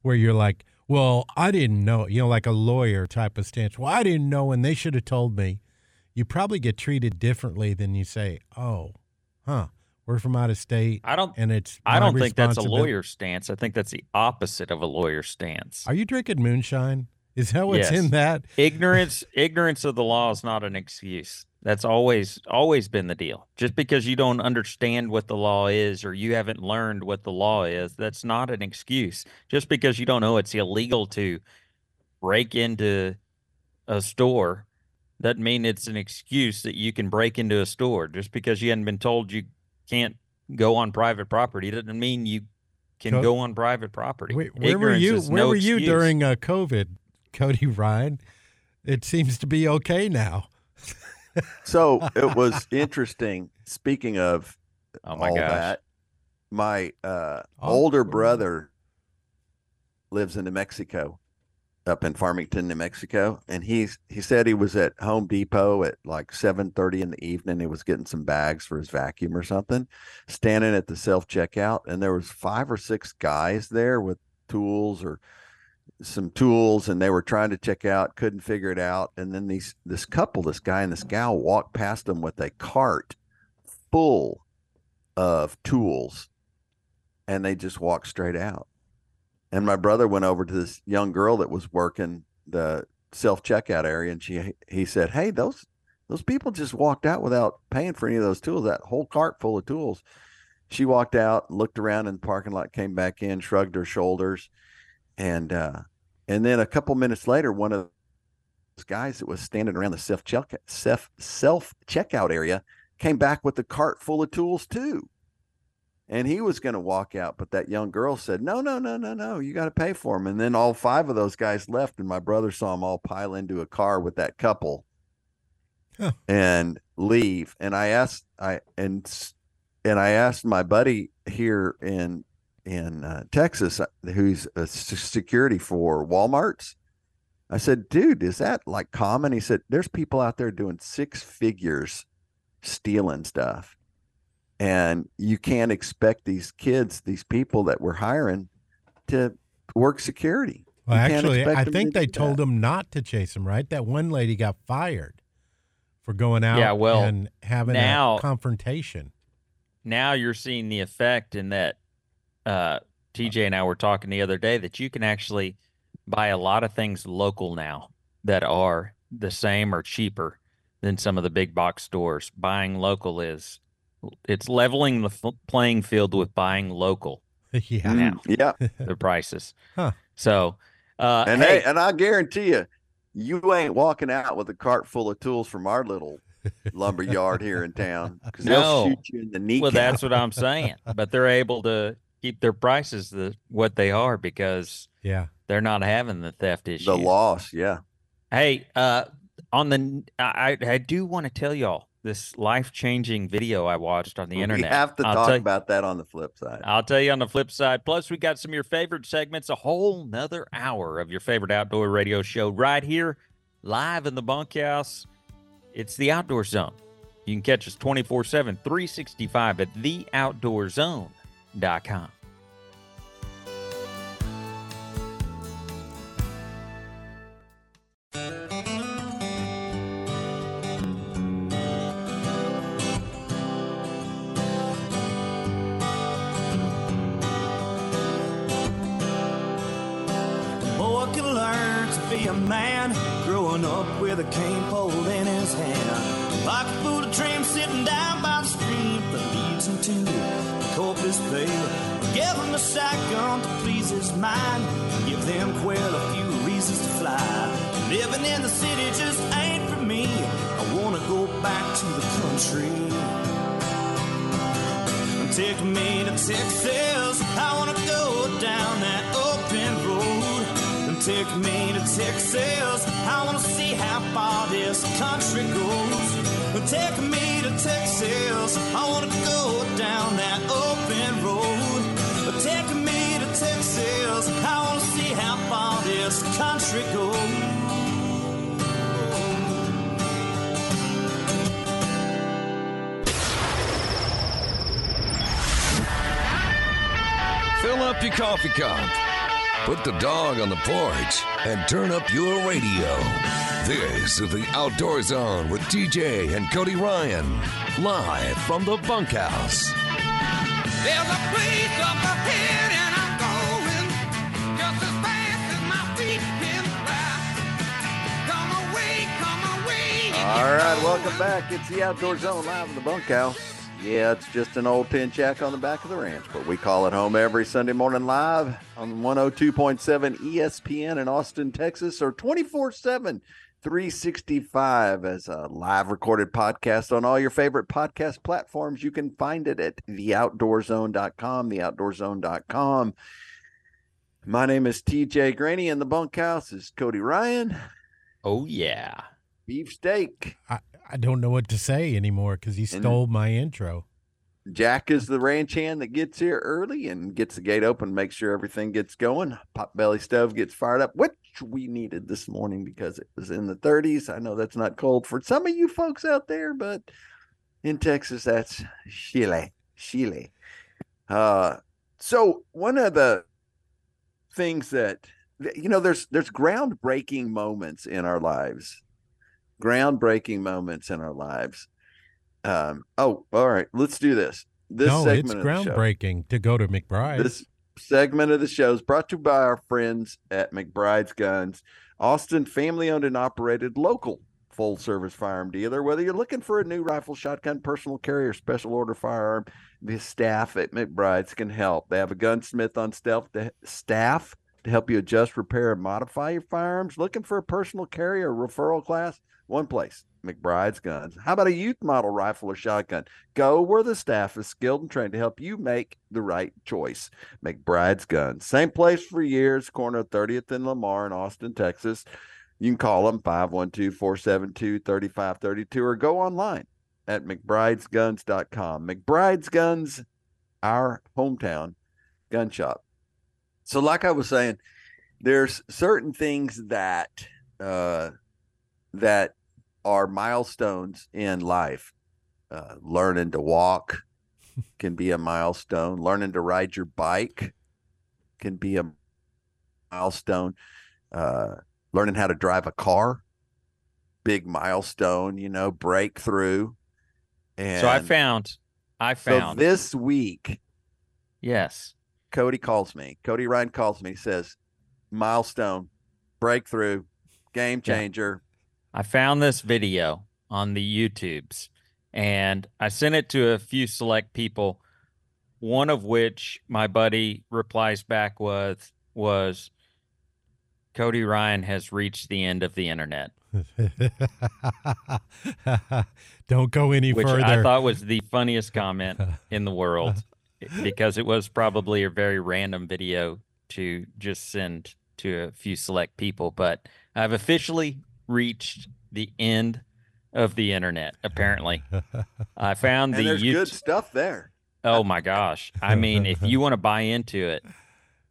where you're like, well, I didn't know, you know, like a lawyer type of stance, well, I didn't know and they should have told me, you probably get treated differently than you say, oh, huh, we're from out of state. I don't and it's I don't think that's a lawyer stance. I think that's the opposite of a lawyer stance. Are you drinking moonshine? Is that what's Yes. in that? ignorance ignorance of the law is not an excuse that's always always been the deal just because you don't understand what the law is or you haven't learned what the law is that's not an excuse just because you don't know it's illegal to break into a store doesn't mean it's an excuse that you can break into a store just because you hadn't been told you can't go on private property doesn't mean you can Co- go on private property Where, where were you? Where no were you excuse. during uh, COVID, Cody Ryan? It seems to be okay now. so it was interesting speaking of oh my all gosh that my uh Oh, older cool. brother lives in New Mexico, up in Farmington, New Mexico, and he's he said he was at Home Depot at like seven thirty in the evening. He was getting some bags for his vacuum or something, standing at the self checkout, and there was five or six guys there with tools or some tools and they were trying to check out couldn't figure it out. And then these this couple this guy and this gal walked past them with a cart full of tools and they just walked straight out. And my brother went over to this young girl that was working the self checkout area and she he said hey those those people just walked out without paying for any of those tools that whole cart full of tools. She walked out looked around in the parking lot came back in shrugged her shoulders and uh and then a couple minutes later one of those guys that was standing around the self check self self checkout area came back with a cart full of tools too. And he was going to walk out but that young girl said no no no no no you got to pay for them and then all five of those guys left and my brother saw them all pile into a car with that couple Huh. and leave. And i asked i and and i asked my buddy here in in uh, texas uh, who's a s- security for walmart's i said dude is that like common he said there's people out there doing six figures stealing stuff and you can't expect these kids these people that we're hiring to work security Well, You actually, I think to they told that. him not to chase them, right? That one lady got fired for going out Yeah, well, and having now- a confrontation. now you're seeing the effect in that uh, TJ and I were talking the other day that you can actually buy a lot of things local now that are the same or cheaper than some of the big box stores. Buying local is it's leveling the f- playing field with buying local yeah. now yeah the prices. Huh. So uh, and hey, hey, and I guarantee you, you ain't walking out with a cart full of tools from our little lumber yard here in town because No. they'll shoot you in the kneecap. Well, that's what I'm saying. But they're able to keep their prices the what they are because Yeah. they're not having the theft issue. the loss. Yeah. Hey, uh, on the I I do want to tell y'all this life changing video I watched on the We internet. We have to I'll talk tell- about that on the flip side. I'll tell you on the flip side. Plus, we got some of your favorite segments, a whole nother hour of your favorite outdoor radio show right here, live in the bunkhouse. It's the Outdoor Zone. You can catch us 24 7, 365 at theoutdoorzone.com. boy Texas. I wanna go down that open road. And take me to Texas. I wanna see how far this country goes. Take me to Texas. I wanna go up your coffee cup. Put the dog on the porch and turn up your radio. This is the Outdoor Zone with TJ and Cody Ryan, live from the bunkhouse. There's a place up ahead and I'm going just as fast as my feet can fly. Come away, come away. All right, welcome back. It's the Outdoor Zone live in the bunkhouse. Yeah, it's just an old tin shack on the back of the ranch, but we call it home every Sunday morning live on 102.7 ESPN in Austin, Texas, or 24 7, 365 as a live recorded podcast on all your favorite podcast platforms. You can find it at theoutdoorzone.com, theoutdoorzone.com. My name is TJ Greaney, and the bunkhouse is Cody Ryan, Oh, yeah. beefsteak. I, I don't know what to say anymore because he stole my intro. Jack is the ranch hand that gets here early and gets the gate open, makes sure everything gets going. Potbelly stove gets fired up, which we needed this morning because it was in the 30s. I know that's not cold for some of you folks out there, but in Texas, that's Chile. Chile. Uh, so one of the things that you know, there's there's groundbreaking moments in our lives groundbreaking moments in our lives. Um, oh, all right, let's do this. This no, it's segment show- groundbreaking to go to McBride. this segment of the show is brought to you by our friends at McBride's Guns, Austin family owned and operated local full service firearm dealer. Whether you're looking for a new rifle, shotgun, personal carrier, special order firearm, the staff at McBride's can help. They have a gunsmith on stealth to, staff to help you adjust, repair, and modify your firearms. Looking for a personal carrier referral class? One place, McBride's Guns. How about a youth model rifle or shotgun? Go where the staff is skilled and trained to help you make the right choice. McBride's Guns. Same place for years, corner 30th and Lamar in Austin, Texas. You can call them 512 472 3532 or go online at McBride'sGuns.com. McBride's Guns, our hometown gun shop. So, like I was saying, there's certain things that uh, that are milestones in life. Uh, learning to walk can be a milestone. Learning to ride your bike can be a milestone. Uh, learning how to drive a car, big milestone. You know, breakthrough. And So I found, I so found, this week, yes. Cody calls me. Cody Ryan calls me. Says, milestone, breakthrough, game Yeah. I found this video on the YouTubes and I sent it to a few select people, one of which my buddy replies back with was Cody Ryan has reached the end of the internet, Don't go any which further. I thought was the funniest comment in the world because it was probably a very random video to just send to a few select people. But I've officially reached the end of the internet, apparently. I found And the there's YouTube. good stuff there. Oh my gosh. I mean, if you want to buy into it,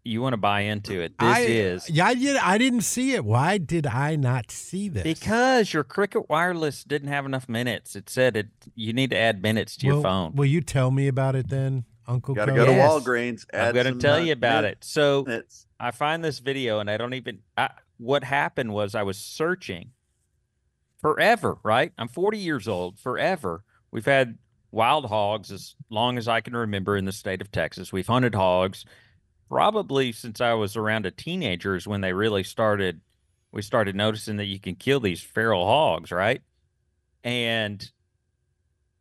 you want to buy into it. This I, is Yeah, I, did, I didn't see it. Why did I not see this? because your Cricket Wireless didn't have enough minutes. It said it you need to add minutes to your phone. Will you tell me about it then, Uncle? Got to Cody? go to Yes. Walgreens. I'm add going to tell uh, you about min- it. So minutes. I find this video and I don't even. I, what happened was I was searching forever, right? I'm 40 years old, forever. We've had wild hogs as long as I can remember in the state of Texas. We've hunted hogs probably since I was around a teenager, is when they really started. We started noticing that you can kill these feral hogs, right? And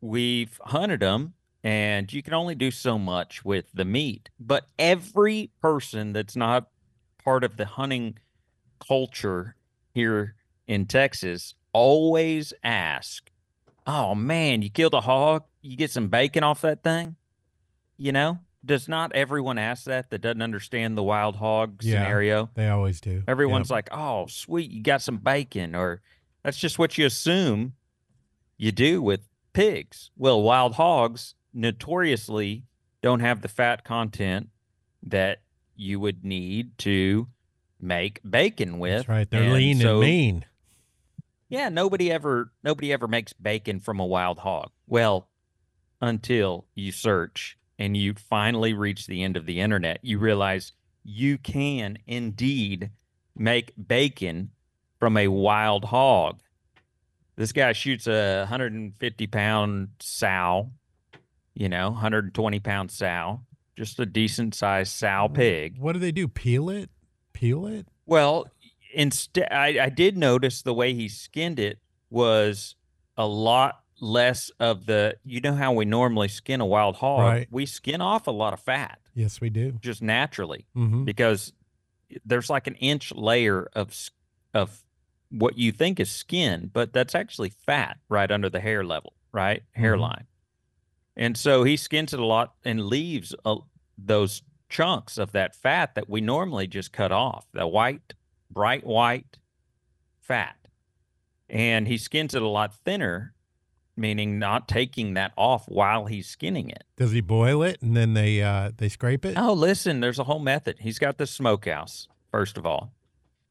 we've hunted them and you can only do so much with the meat. But every person that's not part of the hunting culture here in Texas always ask, "Oh man, you killed a hog? You get some bacon off that thing?" You know, does not everyone ask that that doesn't understand the wild hog Yeah. scenario? They always do. Everyone's Yep. like, "Oh, sweet, you got some bacon," or that's just what you assume you do with pigs. Well, wild hogs notoriously don't have the fat content that you would need to make bacon with. That's right. They're and lean so- and mean. Yeah, nobody ever nobody ever makes bacon from a wild hog. Well, until you search and you finally reach the end of the internet, you realize you can indeed make bacon from a wild hog. This guy shoots a 150 pound sow, you know, 120 pound sow, just a decent sized sow pig. What do they do? Peel it? Peel it? Well, instead, I, I did notice the way he skinned it was a lot less of the. You know how we normally skin a wild hog? Right. We skin off a lot of fat Yes, we do. just naturally hmm because there's like an inch layer of of what you think is skin, but that's actually fat right under the hair level, right hairline. And so he skins it a lot and leaves a, those chunks of that fat that we normally just cut off, the white, bright white fat. And he skins it a lot thinner, meaning not taking that off while he's skinning it. Does he boil it and then they uh they scrape it? Oh, listen, there's a whole method. He's got the smokehouse, first of all.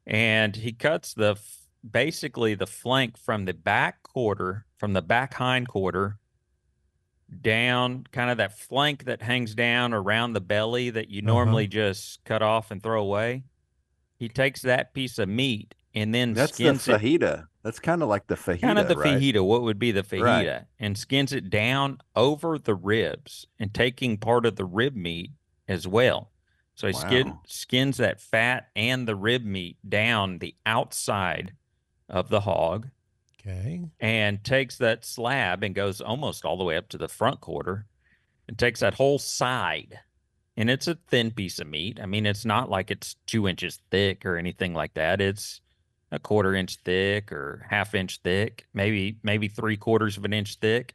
And he cuts the f- basically the flank from the back quarter, from the back hind quarter down, kind of that flank that hangs down around the belly that you Uh-huh. normally just cut off and throw away. He takes that piece of meat and then That's the skins it fajita. That's kind of like the fajita. kind of the right? fajita. What would be the fajita? Right. And skins it down over the ribs and taking part of the rib meat as well. So he skin, skins that fat and the rib meat down the outside of the hog Okay. and takes that slab and goes almost all the way up to the front quarter and takes that whole side. And it's a thin piece of meat. I mean, it's not like it's two inches thick or anything like that. It's a quarter inch thick or half inch thick, maybe maybe three quarters of an inch thick.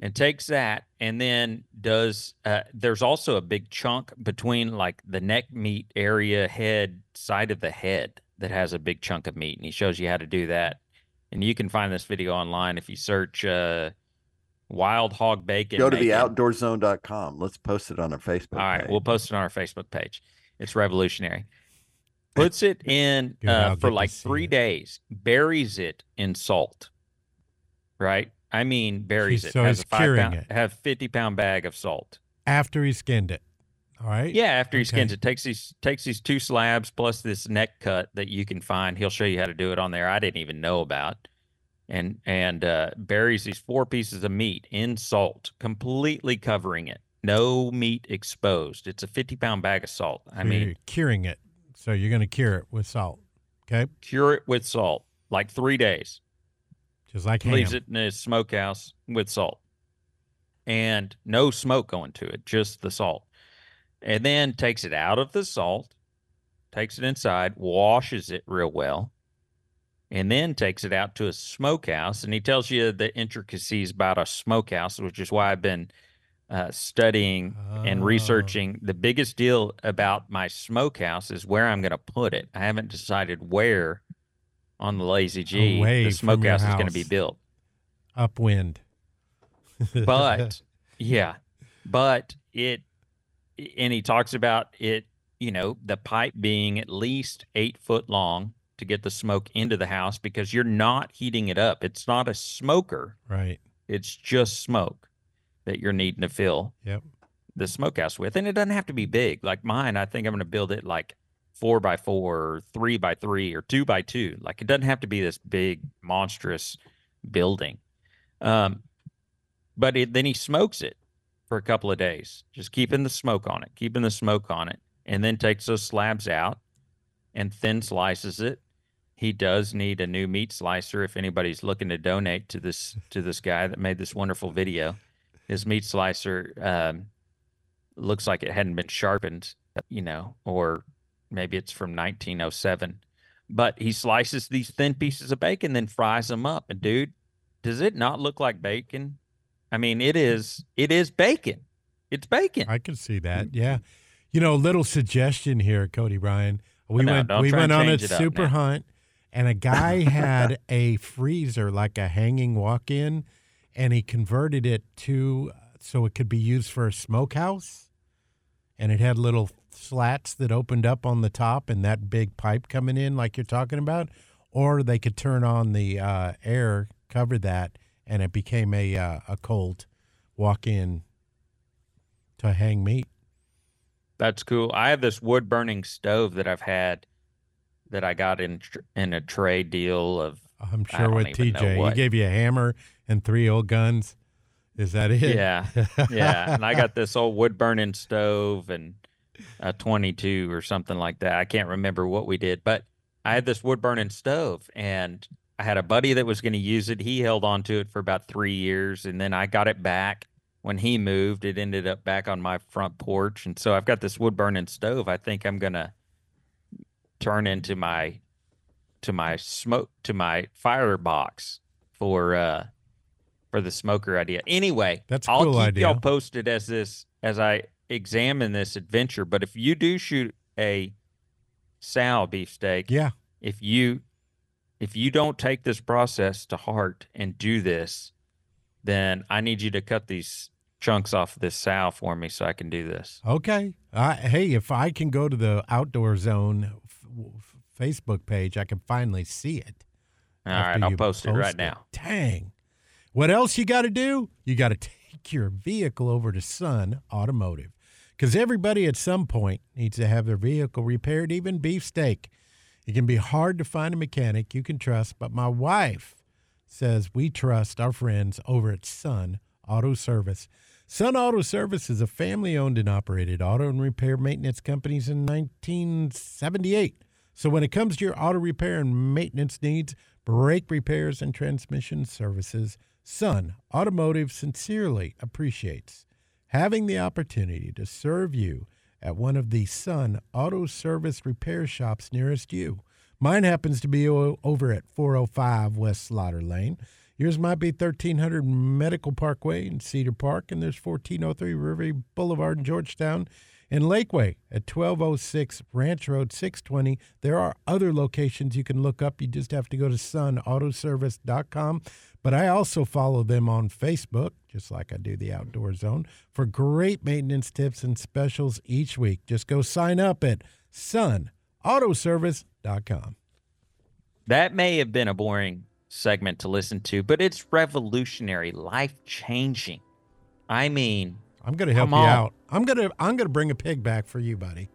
And takes that and then does. Uh, there's also a big chunk between like the neck meat area, head side of the head that has a big chunk of meat, and he shows you how to do that. And you can find this video online if you search uh, "wild hog bacon." Go to making. the outdoorzone.com. Let's post it on our Facebook. Page. All right, page. we'll post it on our Facebook page. It's revolutionary. Puts it in Good, uh, for like three it. days. Buries it in salt. Right? I mean, buries He's- it. so has he's a five curing pound, it. have fifty pound bag of salt. After he skinned it. All right. Yeah, after he skins it, takes these takes these two slabs plus this neck cut that you can find. He'll show you how to do it on there. I didn't even know about, and and uh, buries these four pieces of meat in salt, completely covering it. No meat exposed. It's a fifty pound bag of salt. I So mean, you're curing it. So you're going to cure it with salt. Okay. cure it with salt, like three days. Just like ham. Leaves it in his smokehouse with salt, and no smoke going to it, just the salt. And then takes it out of the salt, takes it inside, washes it real well, and then takes it out to a smokehouse. And he tells you the intricacies about a smokehouse, which is why I've been uh, studying and Oh. researching. The biggest deal about my smokehouse is where I'm going to put it. I haven't decided where on the Lazy G Away the smokehouse is going to be built. Upwind. But yeah, but it, and he talks about it, you know, the pipe being at least eight foot long to get the smoke into the house because you're not heating it up. It's not a smoker, right. it's just smoke that you're needing to fill Yep. the smokehouse with. And it doesn't have to be big. Like mine, I think I'm going to build it like four by four, or three by three, or two by two. Like it doesn't have to be this big, monstrous building. Um, but it, then he smokes it for a couple of days, just keeping the smoke on it, keeping the smoke on it, and then takes those slabs out and thin slices it. He does need a new meat slicer if anybody's looking to donate to this to this guy that made this wonderful video. His meat slicer um, looks like it hadn't been sharpened, you know, or maybe it's from 1907. But he slices these thin pieces of bacon, then fries them up. And dude, does it not look like bacon? I mean, it is. It is bacon. It's bacon. I can see that. Yeah. You know, little suggestion here, Cody Ryan. We No, went we went on a change it up super now. hunt and a guy had a freezer like a hanging walk-in and he converted it to so it could be used for a smokehouse. And it had little slats that opened up on the top and that big pipe coming in like you're talking about or they could turn on the uh, air cover that and it became a uh, a cold walk-in to hang meat. That's cool. I have this wood burning stove that I've had that I got in tr- in a trade deal of. I'm sure with TJ, he gave you a hammer and three old guns. Is that it? Yeah, yeah. And I got this old wood burning stove and a 22 or something like that. I can't remember what we did, but I had this wood burning stove and I had a buddy that was going to use it. He held on to it for about three years and then I got it back. When he moved, it ended up back on my front porch. And so I've got this wood burning stove. I think I'm going to turn into my to my smoke to my firebox for uh for the smoker idea. Anyway, That's a I'll cool keep idea. y'all posted as this as I examine this adventure. But if you do shoot a sow beefsteak, Yeah. if you if you don't take this process to heart and do this, then I need you to cut these chunks off this sow for me so I can do this. Okay. Uh, hey, if I can go to the Outdoor Zone f- f- Facebook page, I can finally see it. All right, I'll you post it right now. Dang. What else you got to do? You got to take your vehicle over to Sun Automotive because everybody at some point needs to have their vehicle repaired, even beefsteak. It can be hard to find a mechanic you can trust, but my wife says we trust our friends over at Sun Auto Service. Sun Auto Service is a family owned and operated auto and repair maintenance company in 1978. So when it comes to your auto repair and maintenance needs, brake repairs and transmission services, Sun Automotive sincerely appreciates having the opportunity to serve you at one of the Sun Auto Service repair shops nearest you. Mine happens to be over at 405 West Slaughter Lane. Yours might be 1300 Medical Parkway in Cedar Park, and there's 1403 River Boulevard in Georgetown. And Lakeway at 1206 Ranch Road 620. There are other locations you can look up. You just have to go to sunautoservice.com. But I also follow them on Facebook, just like I do the Outdoor Zone, for great maintenance tips and specials each week. Just go sign up at sunautoservice.com. That may have been a boring segment to listen to, but it's revolutionary, life changing. I mean, I'm going to help you out. I'm going to I'm going to bring a pig back for you, buddy.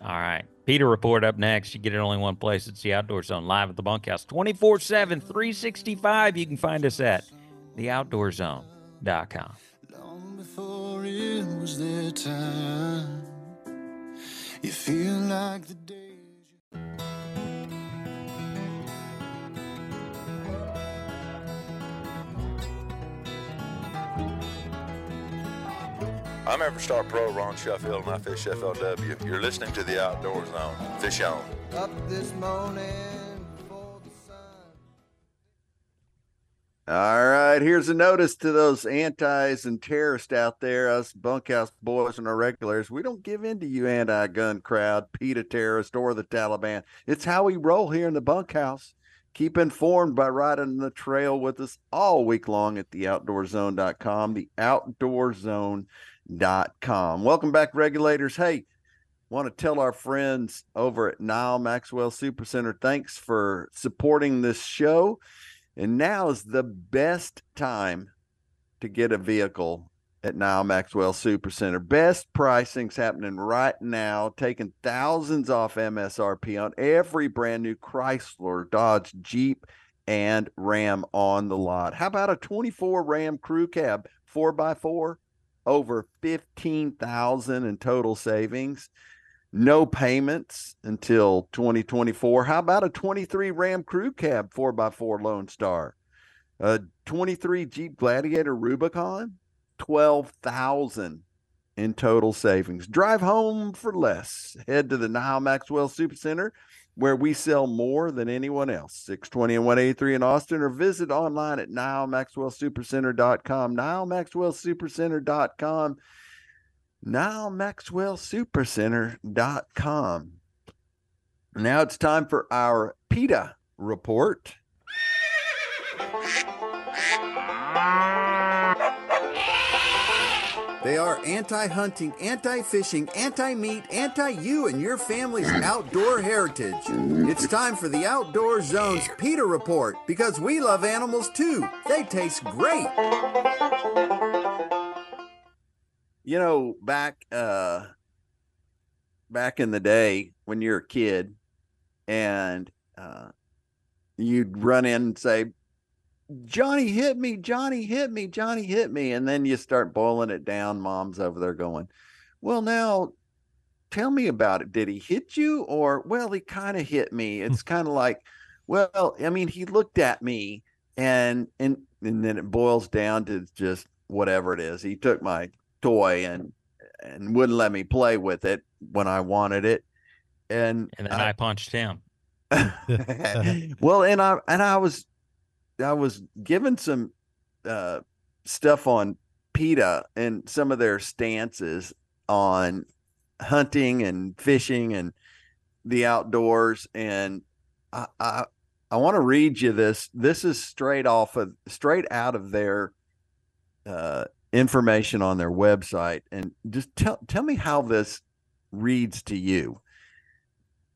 all right. PETA Report up next. You get it only one place. It's the Outdoor Zone live at the bunkhouse 24 7, 365. You can find us at theoutdoorzone.com. Long before it was their time. You feel like the days. I'm Everstar Pro Ron Sheffield, and I fish FLW. You're listening to the Outdoor Zone. Fish on. Up this morning. Before the sun. All right, here's a notice to those antis and terrorists out there, us bunkhouse boys and our regulars. We don't give in to you anti-gun crowd, PETA terrorist, or the Taliban. It's how we roll here in the bunkhouse. Keep informed by riding the trail with us all week long at theoutdoorzone.com, theoutdoorzone.com. Welcome back, regulators. Hey, want to tell our friends over at Nyle Maxwell Supercenter thanks for supporting this show. And now is the best time to get a vehicle at Nyle Maxwell Supercenter. Best pricing's happening right now, taking thousands off MSRP on every brand new Chrysler, Dodge, Jeep, and Ram on the lot. How about a 24 Ram Crew Cab 4x4? Over 15,000 in total savings no payments until 2024. How about a 23 Ram Crew Cab 4x4 Lone Star? A 23 Jeep Gladiator Rubicon, 12,000 in total savings. Drive home for less. Head to the Nyle Maxwell Supercenter where we sell more than anyone else. 620 and 183 in Austin or visit online at NyleMaxwellSupercenter.com. NyleMaxwellSupercenter.com now maxwellsupercenter.com now it's time for our PETA report They are anti hunting, anti fishing, anti meat, anti you and your family's outdoor heritage. It's time for the Outdoor Zone's PETA report because we love animals too. They taste great. You know, back uh back in the day when you're a kid and uh you'd run in and say, Johnny hit me, Johnny hit me, Johnny hit me. And then you start boiling it down. Mom's over there going, Well, now tell me about it. Did he hit you? Or, well, he kind of hit me. Hmm. It's kind of like, well, I mean, he looked at me and and and then it boils down to just whatever it is. He took my toy and and wouldn't let me play with it when I wanted it. And And then I, punched him. well, and I and I was I was given some uh, stuff on PETA and some of their stances on hunting and fishing and the outdoors, and I I, I want to read you this. This is straight off of straight out of their uh, information on their website, and just tell tell me how this reads to you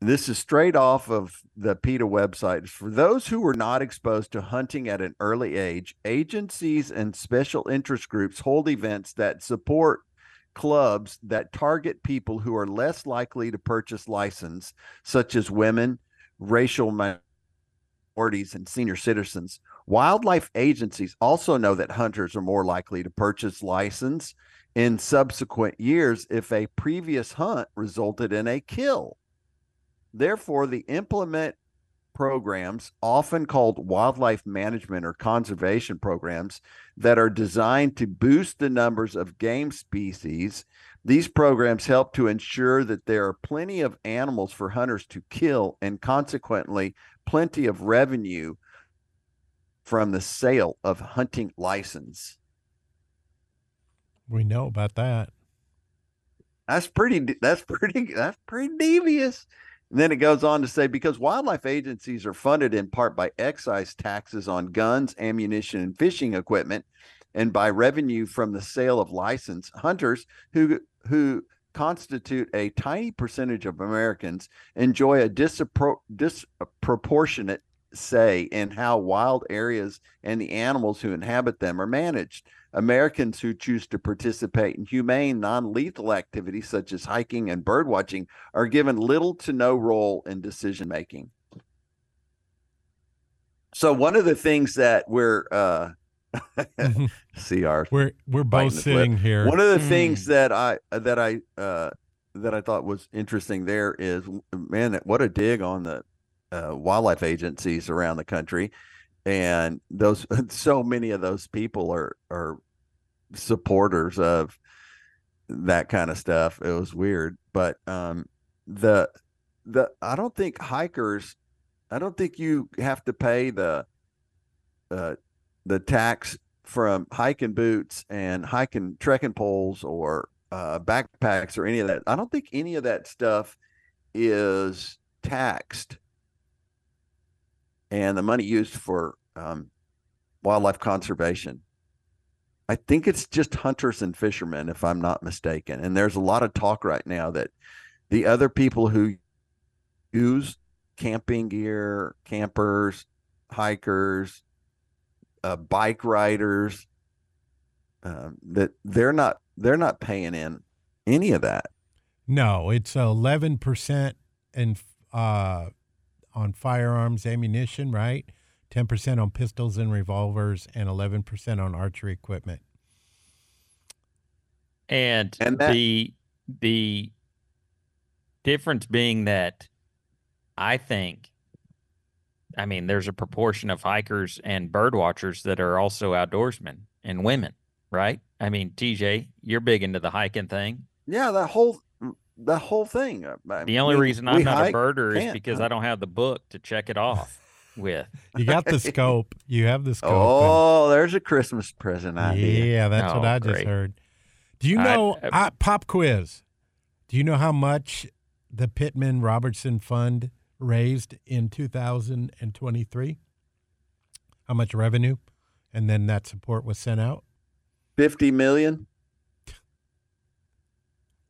this is straight off of the PETA website. For those who were not exposed to hunting at an early age, agencies and special interest groups hold events that support clubs that target people who are less likely to purchase license, such as women, racial minorities, and senior citizens. Wildlife agencies also know that hunters are more likely to purchase license in subsequent years if a previous hunt resulted in a kill. Therefore, the implement programs, often called wildlife management or conservation programs, that are designed to boost the numbers of game species. These programs help to ensure that there are plenty of animals for hunters to kill and consequently plenty of revenue from the sale of hunting license. We know about that. That's pretty that's pretty that's pretty devious. And then it goes on to say because wildlife agencies are funded in part by excise taxes on guns, ammunition, and fishing equipment, and by revenue from the sale of license, hunters who who constitute a tiny percentage of Americans enjoy a disappro- disproportionate say in how wild areas and the animals who inhabit them are managed. Americans who choose to participate in humane, non lethal activities such as hiking and birdwatching are given little to no role in decision making. So, one of the things that we're, uh, see our we're we're both sitting here. One of the mm. things that I that I uh, that I thought was interesting there is, man, what a dig on the uh, wildlife agencies around the country and those so many of those people are are supporters of that kind of stuff. It was weird, but um, the the I don't think hikers. I don't think you have to pay the uh, the tax from hiking boots and hiking trekking poles or uh, backpacks or any of that. I don't think any of that stuff is taxed, and the money used for um, wildlife conservation. I think it's just hunters and fishermen, if I'm not mistaken. And there's a lot of talk right now that the other people who use camping gear, campers, hikers, uh, bike riders, um, that they're not they're not paying in any of that. No, it's eleven percent and uh, on firearms ammunition, right? Ten percent on pistols and revolvers, and eleven percent on archery equipment. And, And that- the the difference being that I think I mean there's a proportion of hikers and bird watchers that are also outdoorsmen and women, right? I mean, TJ, you're big into the hiking thing. Yeah, that whole the whole thing. uh, I The only mean, reason I'm not a hike, birder is can't because hunt. I don't have the book to check it off with. You got the scope. You have the scope. and- Oh, there's a Christmas present idea. Yeah, that's what Oh, I just heard. Do you I- know uh, I, pop quiz? Do you know how much the Pittman Robertson Fund raised in 2023? How much revenue? And then that support was sent out? 50 million,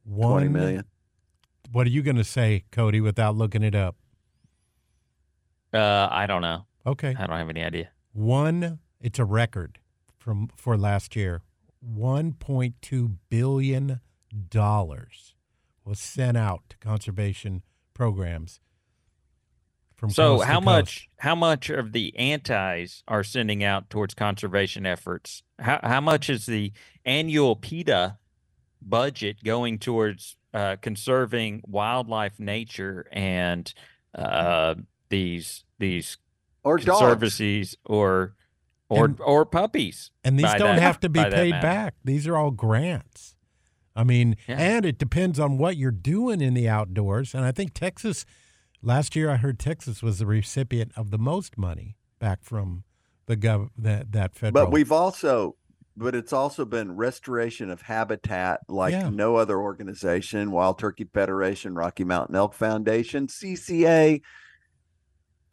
One 20 million. What are you going to say, Cody, without looking it up? Uh, I don't know. Okay. I don't have any idea. One, it's a record from for last year. 1.2 billion dollars was sent out to conservation programs from So how much how much of the antis are sending out towards conservation efforts? How how much is the annual PETA budget going towards uh, conserving wildlife, nature, and uh, these these Or dogs. or or And- or puppies? And these don't that- have to be paid back. These are all grants. I mean, Yeah. and it depends on what you're doing in the outdoors. And I think Texas, last year I heard Texas was the recipient of the most money back from the gov that that federal. But we've also, but it's also been restoration of habitat like Yeah. no other organization. Wild Turkey Federation, Rocky Mountain Elk Foundation, CCA,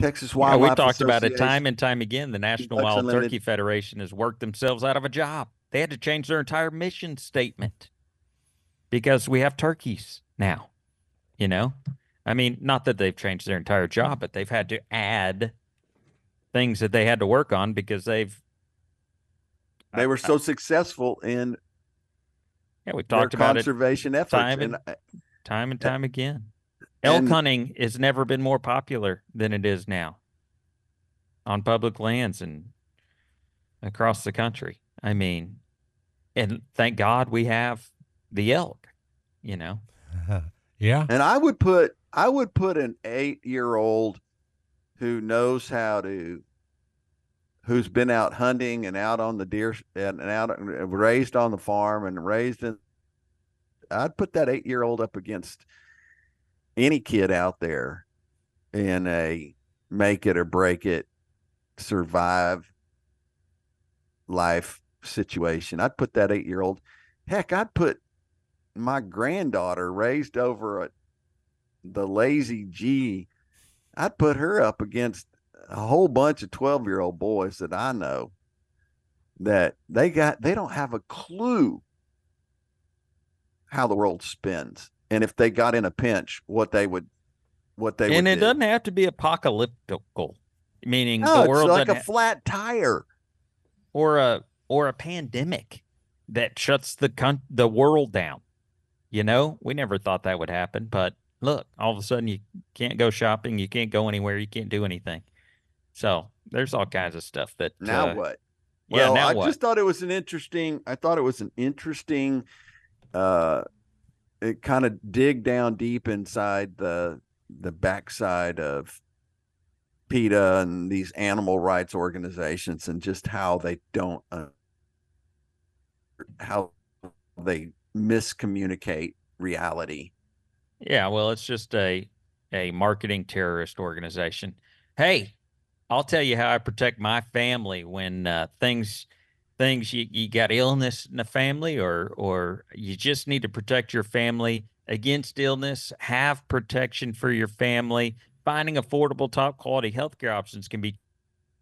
Texas Yeah, Wildlife. we've talked about it time and time again. The National Wild Unlimited. Turkey Federation has worked themselves out of a job. They had to change their entire mission statement because we have turkeys now. You know, I mean, not that they've changed their entire job, but they've had to add things that they had to work on because they've. They were so successful in Yeah, we've talked about it conservation efforts. time and and- time and time again. Elk and- hunting has never been more popular than it is now on public lands and across the country. I mean, and thank God we have the elk, you know. yeah. And I would put I would put an eight year old who knows how to who's been out hunting and out on the deer and and out raised on the farm and raised in I'd put that eight year old up against any kid out there in a make it or break it survive life situation. I'd put that eight year old heck, I'd put my granddaughter raised over at the lazy G, I'd put her up against a whole bunch of 12 year old boys that I know that they got, they don't have a clue how the world spins. And if they got in a pinch, what they would, what they and it do. doesn't have to be apocalyptical, meaning No, the world like a ha- flat tire. or a or a pandemic that shuts the con- the world down. You know, we never thought that would happen, but look, all of a sudden you can't go shopping, you can't go anywhere, you can't do anything. So there's all kinds of stuff that Now uh, what? Yeah, Well, now I what? just thought it was an interesting. I thought it was an interesting. Uh, it kind of dig down deep inside the the backside of PETA and these animal rights organizations, and just how they don't uh, how they miscommunicate reality. Yeah, well, it's just a a marketing terrorist organization. Hey, I'll tell you how I protect my family when uh, things things you, you got illness in the family or or you just need to protect your family against illness, have protection for your family. Finding affordable, top quality healthcare options can be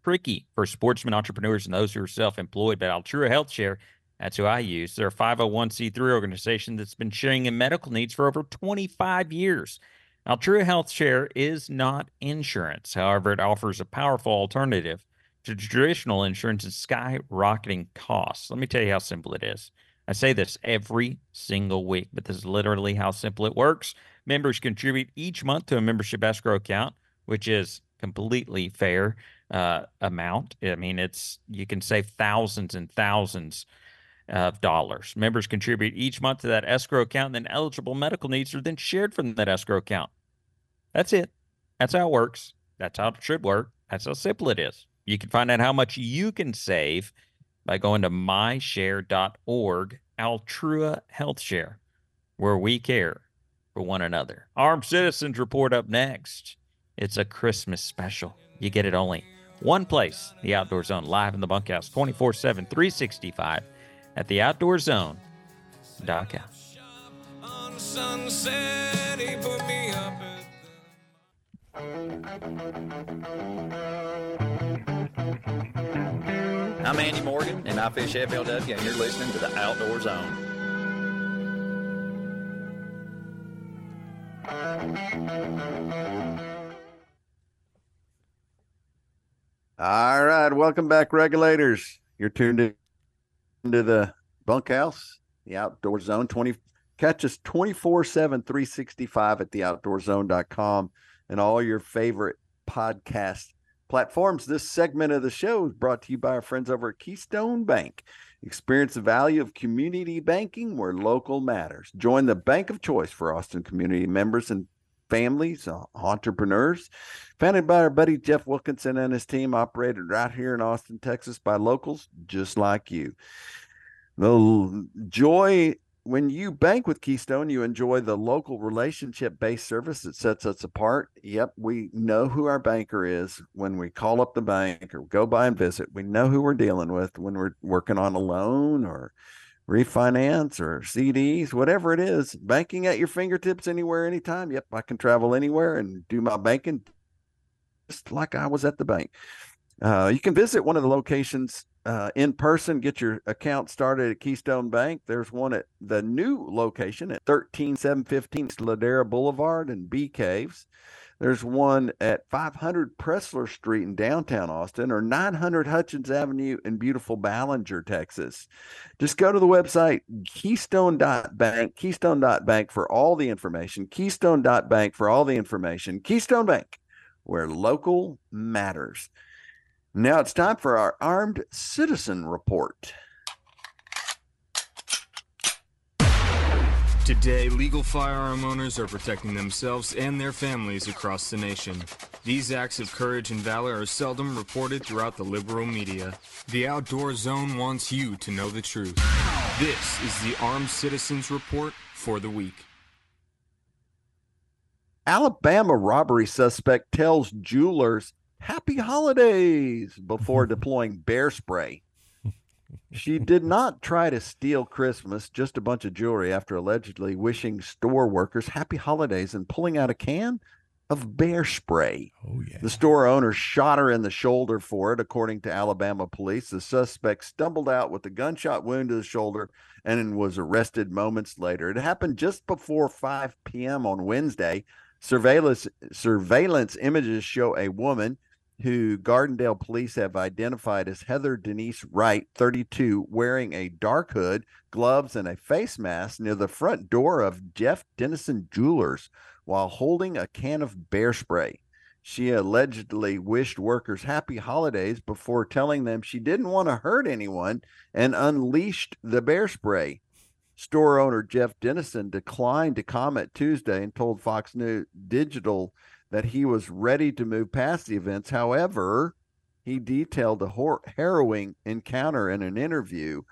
tricky for sportsmen, entrepreneurs, and those who are self-employed. But Altrua Health Share, that's who I use. They're a 501c3 organization that's been sharing in medical needs for over 25 years. Altrua Health Share is not insurance. However, it offers a powerful alternative to traditional insurance and skyrocketing costs. Let me tell you how simple it is. I say this every single week, but this is literally how simple it works. Members contribute each month to a membership escrow account, which is completely fair uh, amount. I mean, it's you can save thousands and thousands of dollars. Members contribute each month to that escrow account, and then eligible medical needs are then shared from that escrow account. That's it. That's how it works. That's how it should work. That's how simple it is. You can find out how much you can save by going to myshare.org, Altrua Health Share, where we care for one another. Armed Citizens Report up next. It's a Christmas special. You get it only one place, the Outdoor Zone, live in the bunkhouse, 24 7, 365 at theoutdoorzone.com. I'm Andy Morgan, and I fish FLW, and you're listening to the Outdoor Zone. All right, welcome back, regulators. You're tuned in into the bunkhouse, the outdoor zone. 20 catch us 24 7, 365 at theoutdoorzone.com and all your favorite podcast platforms. This segment of the show is brought to you by our friends over at Keystone Bank. Experience the value of community banking where local matters. Join the bank of choice for Austin community members and families, uh, entrepreneurs. Founded by our buddy Jeff Wilkinson and his team, operated right here in Austin, Texas by locals just like you. The joy when you bank with Keystone, you enjoy the local relationship based service that sets us apart. Yep, we know who our banker is when we call up the bank or go by and visit. We know who we're dealing with when we're working on a loan or refinance or CDs, whatever it is. Banking at your fingertips anywhere, anytime. Yep, I can travel anywhere and do my banking just like I was at the bank. Uh, you can visit one of the locations uh, in person, get your account started at Keystone Bank. There's one at the new location at 13715 Ladera Boulevard in Bee Caves. There's one at 500 Pressler Street in downtown Austin or 900 Hutchings Avenue in beautiful Ballinger, Texas. Just go to the website keystone.bank, keystone.bank for all the information, keystone.bank for all the information. Keystone Bank, where local matters. Now it's time for our armed citizen report. Today, legal firearm owners are protecting themselves and their families across the nation. These acts of courage and valor are seldom reported throughout the liberal media. The Outdoor Zone wants you to know the truth. This is the Armed Citizens Report for the week. Alabama robbery suspect tells jewelers happy holidays before deploying bear spray. She did not try to steal Christmas, just a bunch of jewelry after allegedly wishing store workers happy holidays and pulling out a can of bear spray. Oh, yeah. The store owner shot her in the shoulder for it, according to Alabama police. The suspect stumbled out with a gunshot wound to the shoulder and was arrested moments later. It happened just before 5 p.m. on Wednesday. Surveillance surveillance images show a woman who Gardendale police have identified as Heather Denise Wright, 32, wearing a dark hood, gloves, and a face mask near the front door of Jeff Dennison Jewelers while holding a can of bear spray. She allegedly wished workers happy holidays before telling them she didn't want to hurt anyone and unleashed the bear spray. Store owner Jeff Dennison declined to comment Tuesday and told Fox News Digital that he was ready to move past the events. However, he detailed a hor- harrowing encounter in an interview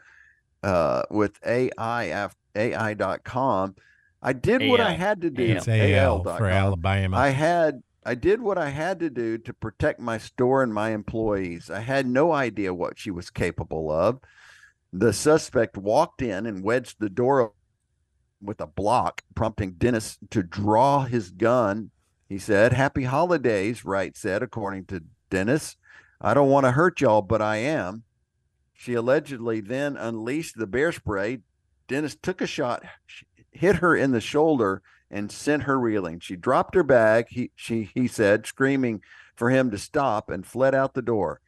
uh, with AI af- AI.com. I did what I had to do. It's AL for Alabama. I had I did what I had to do to protect my store and my employees. I had no idea what she was capable of. The suspect walked in and wedged the door with a block, prompting Dennis to draw his gun. He said, Happy holidays, Wright said, according to Dennis. I don't want to hurt y'all, but I am. She allegedly then unleashed the bear spray. Dennis took a shot, hit her in the shoulder, and sent her reeling. She dropped her bag, he, she, he said, screaming for him to stop and fled out the door.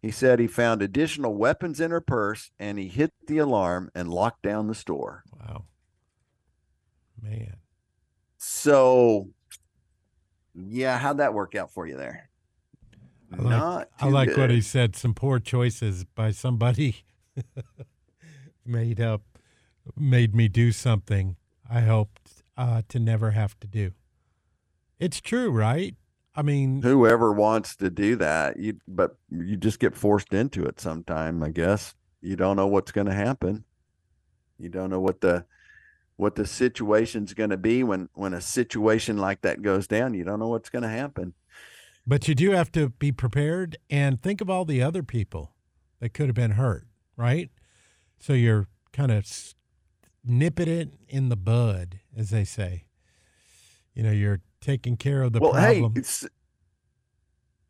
He said he found additional weapons in her purse and he hit the alarm and locked down the store. Wow. Man. So, yeah, how'd that work out for you there? I like, Not I like what he said. Some poor choices by somebody made up, made me do something I hoped uh, to never have to do. It's true, right? I mean, Whoever wants to do that, you but you just get forced into it sometime, I guess. You don't know what's going to happen. You don't know what the what the situation's going to be when when a situation like that goes down. You don't know what's going to happen. but you do have to be prepared and think of all the other people that could have been hurt, right? So you're kind of nipping it in the bud, as they say. You know, you're taking care of the well, problem. hey, it's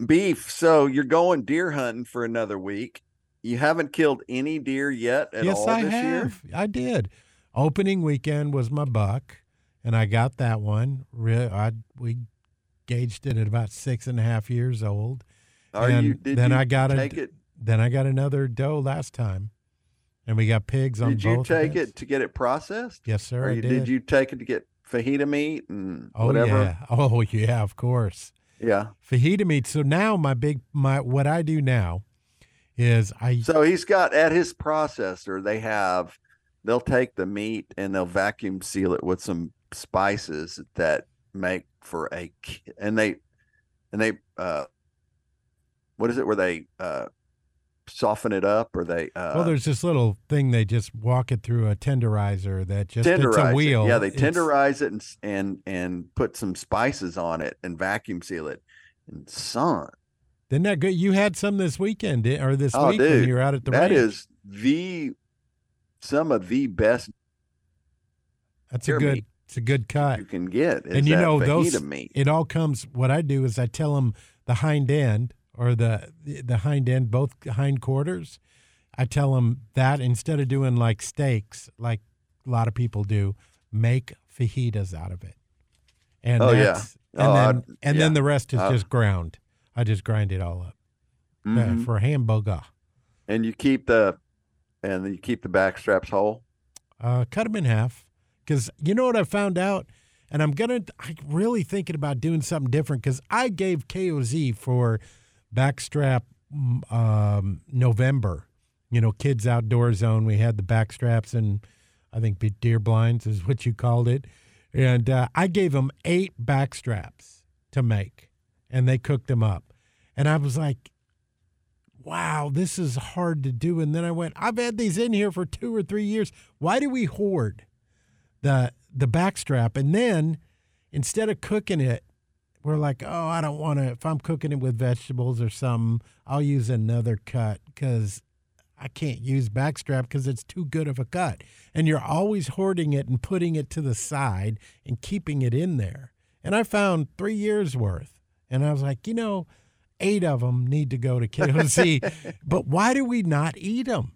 beef. So you're going deer hunting for another week. You haven't killed any deer yet at yes, all I this year. have. I did. Opening weekend was my buck, and I got that one. Really, I we gauged it at about six and a half years old. Are and you? Did then you I got take a, it? Then I got another doe last time, and we got pigs on Did you take it to get it processed? Yes, sir. You, did. you take it to get fajita meat and Oh whatever? yeah. Oh yeah. Of course. Yeah. Fajita meat. So now my big my what I do now is I So he's got at his processor, they have, they'll take the meat and they'll vacuum seal it with some spices that make for a, and they, and they, uh, what is it where they, uh, soften it up or they, uh, well, there's this little thing they just walk it through a tenderizer that just it's tenderize a wheel. it. Yeah, they It's- tenderize it and, and, and put some spices on it and vacuum seal it. And son, Isn't that good? You had some this weekend or this oh week when you were out at the that ranch. is the, some of the best That's a good. It's a good cut. you can get. Is and you know those. meat. It all comes. What I do is I tell them the hind end or the the hind end, both hind quarters. I tell them that instead of doing like steaks, like a lot of people do, make fajitas out of it. And Oh, yeah. and Oh, then I'd- and yeah. then the rest is Uh, just ground. I just grind it all up uh, Mhm. for hamburger. and you keep the and you keep the back straps whole. Uh, cut them in half because you know what I found out, and I'm gonna. I'm really thinking about doing something different because I gave KOZ for backstrap mm, um, November. You know, kids outdoor zone. We had the backstraps and I think deer blinds is what you called it, and uh, I gave them eight backstraps to make, and they cooked them up, and I was like, wow, this is hard to do. And then I went, I've had these in here for two or three years. Why do we hoard the the backstrap? And then instead of cooking it, we're like, oh, I don't want to. If I'm cooking it with vegetables or something, I'll use another cut because I can't use backstrap because it's too good of a cut. And you're always hoarding it and putting it to the side and keeping it in there. And I found three years worth. And I was like, you know, eight of them need to go to KOZ. but why do we not eat them?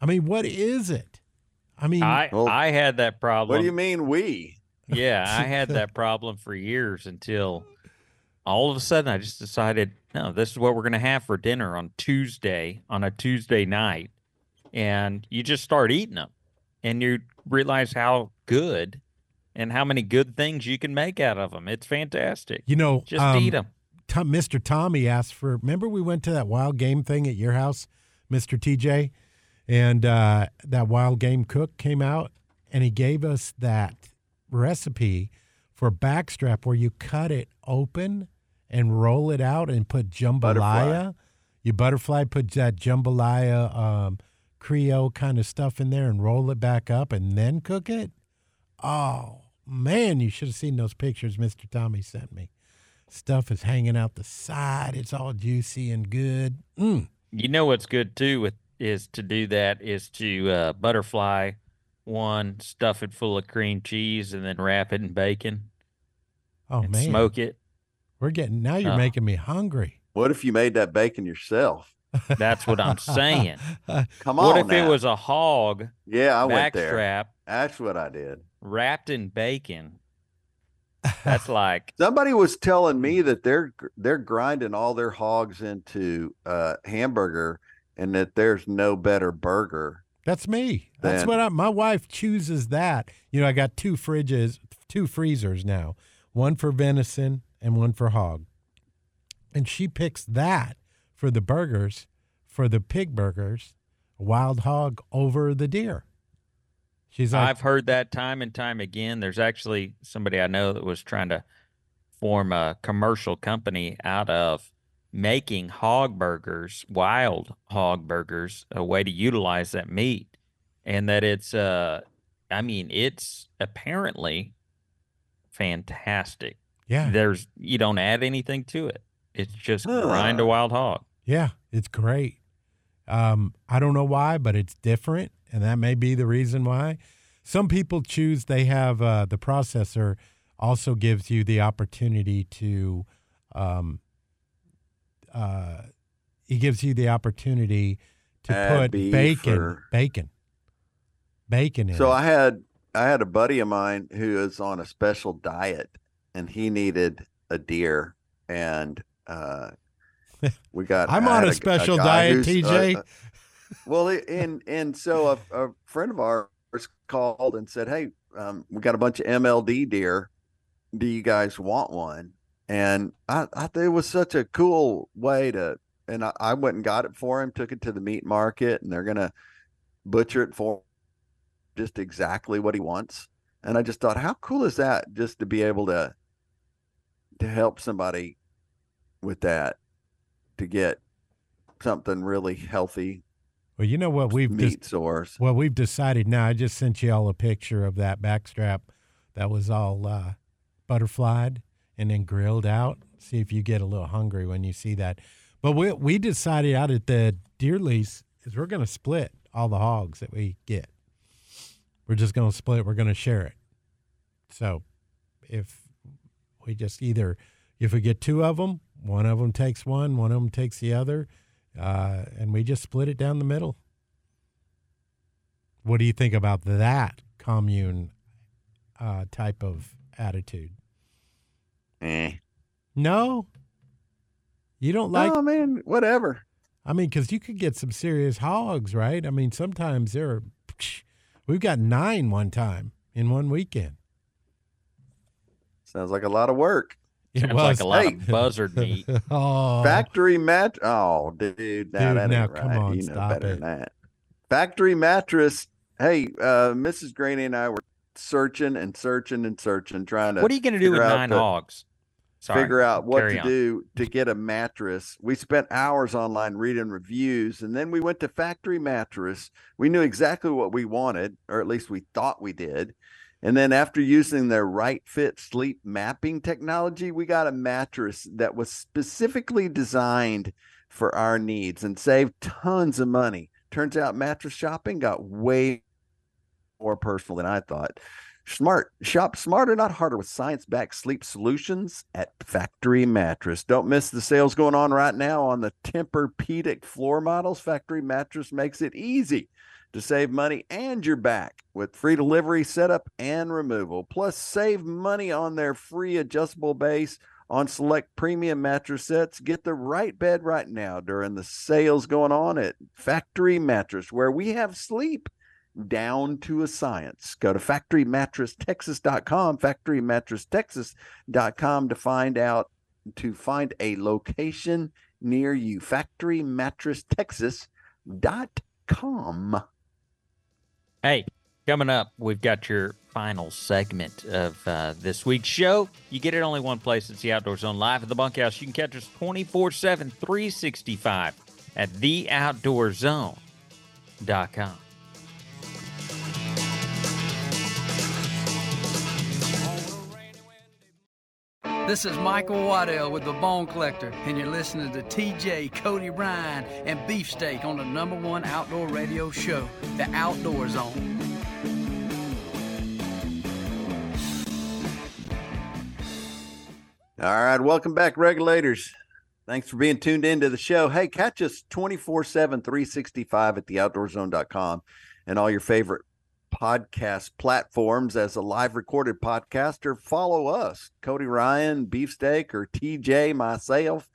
I mean, what is it? I mean, I I had that problem. What do you mean we? Yeah, I had that problem for years until all of a sudden I just decided, no, this is what we're going to have for dinner on Tuesday, on a Tuesday night. And you just start eating them and you realize how good and how many good things you can make out of them. It's fantastic. you know, just um, eat them. Tom, Mr. Tommy asked for. Remember, we went to that wild game thing at your house, Mr. TJ, and uh, that wild game cook came out and he gave us that recipe for backstrap where you cut it open and roll it out and put jambalaya. You butterfly, put that jambalaya um, Creole kind of stuff in there and roll it back up and then cook it. Oh man, you should have seen those pictures Mr. Tommy sent me. Stuff is hanging out the side. It's all juicy and good. Mm. You know what's good too with is to do that is to uh, butterfly one, stuff it full of cream cheese, and then wrap it in bacon. Oh and man, smoke it. We're getting now. You're Oh. making me hungry. What if you made that bacon yourself? That's what I'm saying. Come on. what on if it was a hog Yeah, I went there. backstrap That's what I did. wrapped in bacon? That's like Somebody was telling me that they're they're grinding all their hogs into uh, hamburger, and that there's no better burger. That's me. That's what I, my wife chooses. That you know, I got two fridges, two freezers now, one for venison and one for hog, and she picks that for the burgers, for the pig burgers, wild hog over the deer. She's like, I've heard that time and time again. There's actually somebody I know that was trying to form a commercial company out of making hog burgers, wild hog burgers, a way to utilize that meat. And that it's uh I mean, it's apparently fantastic. Yeah. There's you don't add anything to it. It's just grind a wild hog. Yeah, it's great. Um, I don't know why, but it's different, and that may be the reason why. Some people choose they have uh, the processor also gives you the opportunity to, um, uh, it gives you the opportunity to Add put bacon, or- bacon, bacon in. So it. I had I had a buddy of mine who is on a special diet, and he needed a deer, and uh, we got. I'm on had a special guy diet, who's, uh, TJ. uh, well, and and so a, a friend of ours called and said, "Hey, um, we got a bunch of MLD deer. Do you guys want one?" And I, I it was such a cool way to. And I, I went and got it for him. Took it to the meat market, and they're gonna butcher it for just exactly what he wants. And I just thought, how cool is that? Just to be able to to help somebody with that to get something really healthy well, you know what we've meat just, source. Well, we've decided now. I just sent you all a picture of that backstrap that was all uh, butterflied and then grilled out. See if you get a little hungry when you see that. But we we decided out at the deer lease is we're going to split all the hogs that we get. We're just going to split. We're going to share it. So if we just either if we get two of them, one of them takes one, one of them takes the other, uh, and we just split it down the middle. What do you think about that commune uh, type of attitude? Eh. No, you don't like. oh man, whatever. I mean, because you could get some serious hogs, right? I mean, sometimes there are. We've got nine one time in one weekend. Sounds like a lot of work. It Sounds was like a lot Hey. of buzzard meat. oh, Factory mat. Oh, dude, now Dude, that now ain't come right. on, you know stop better it. than that. Factory mattress. Hey, uh, Mrs. Greaney and I were searching and searching and searching, trying to. What are you going to do with figure out nine the- hogs? Sorry, figure out what carry to on. do to get a mattress. We spent hours online reading reviews and then we went to Factory Mattress. We knew exactly what we wanted, or at least we thought we did. And then after using their right fit sleep mapping technology, we got a mattress that was specifically designed for our needs and saved tons of money. Turns out mattress shopping got way more personal than I thought. Smart shop smarter, not harder with science-backed sleep solutions at Factory Mattress. Don't miss the sales going on right now on the Tempur-Pedic floor models. Factory Mattress makes it easy to save money and your back with free delivery, setup, and removal. Plus, save money on their free adjustable base on select premium mattress sets. Get the right bed right now during the sales going on at Factory Mattress, where we have sleep down to a science. Go to factorymattress.texas.com, factorymattress.texas.com to find out to find a location near you. factorymattress.texas.com. Hey, coming up, we've got your final segment of uh, this week's show. You get it only one place. It's the Outdoor Zone live at the bunkhouse. You can catch us 24 7, 365 at the This is Michael Waddell with the Bone Collector, and you're listening to TJ, Cody Ryan, and Beefsteak on the number one outdoor radio show, The Outdoor Zone. All right, welcome back, regulators. Thanks for being tuned into the show. Hey, catch us 24 7, 365 at theoutdoorzone.com and all your favorite podcast platforms as a live recorded podcast, or follow us, Cody Ryan, Beefsteak, or TJ, myself,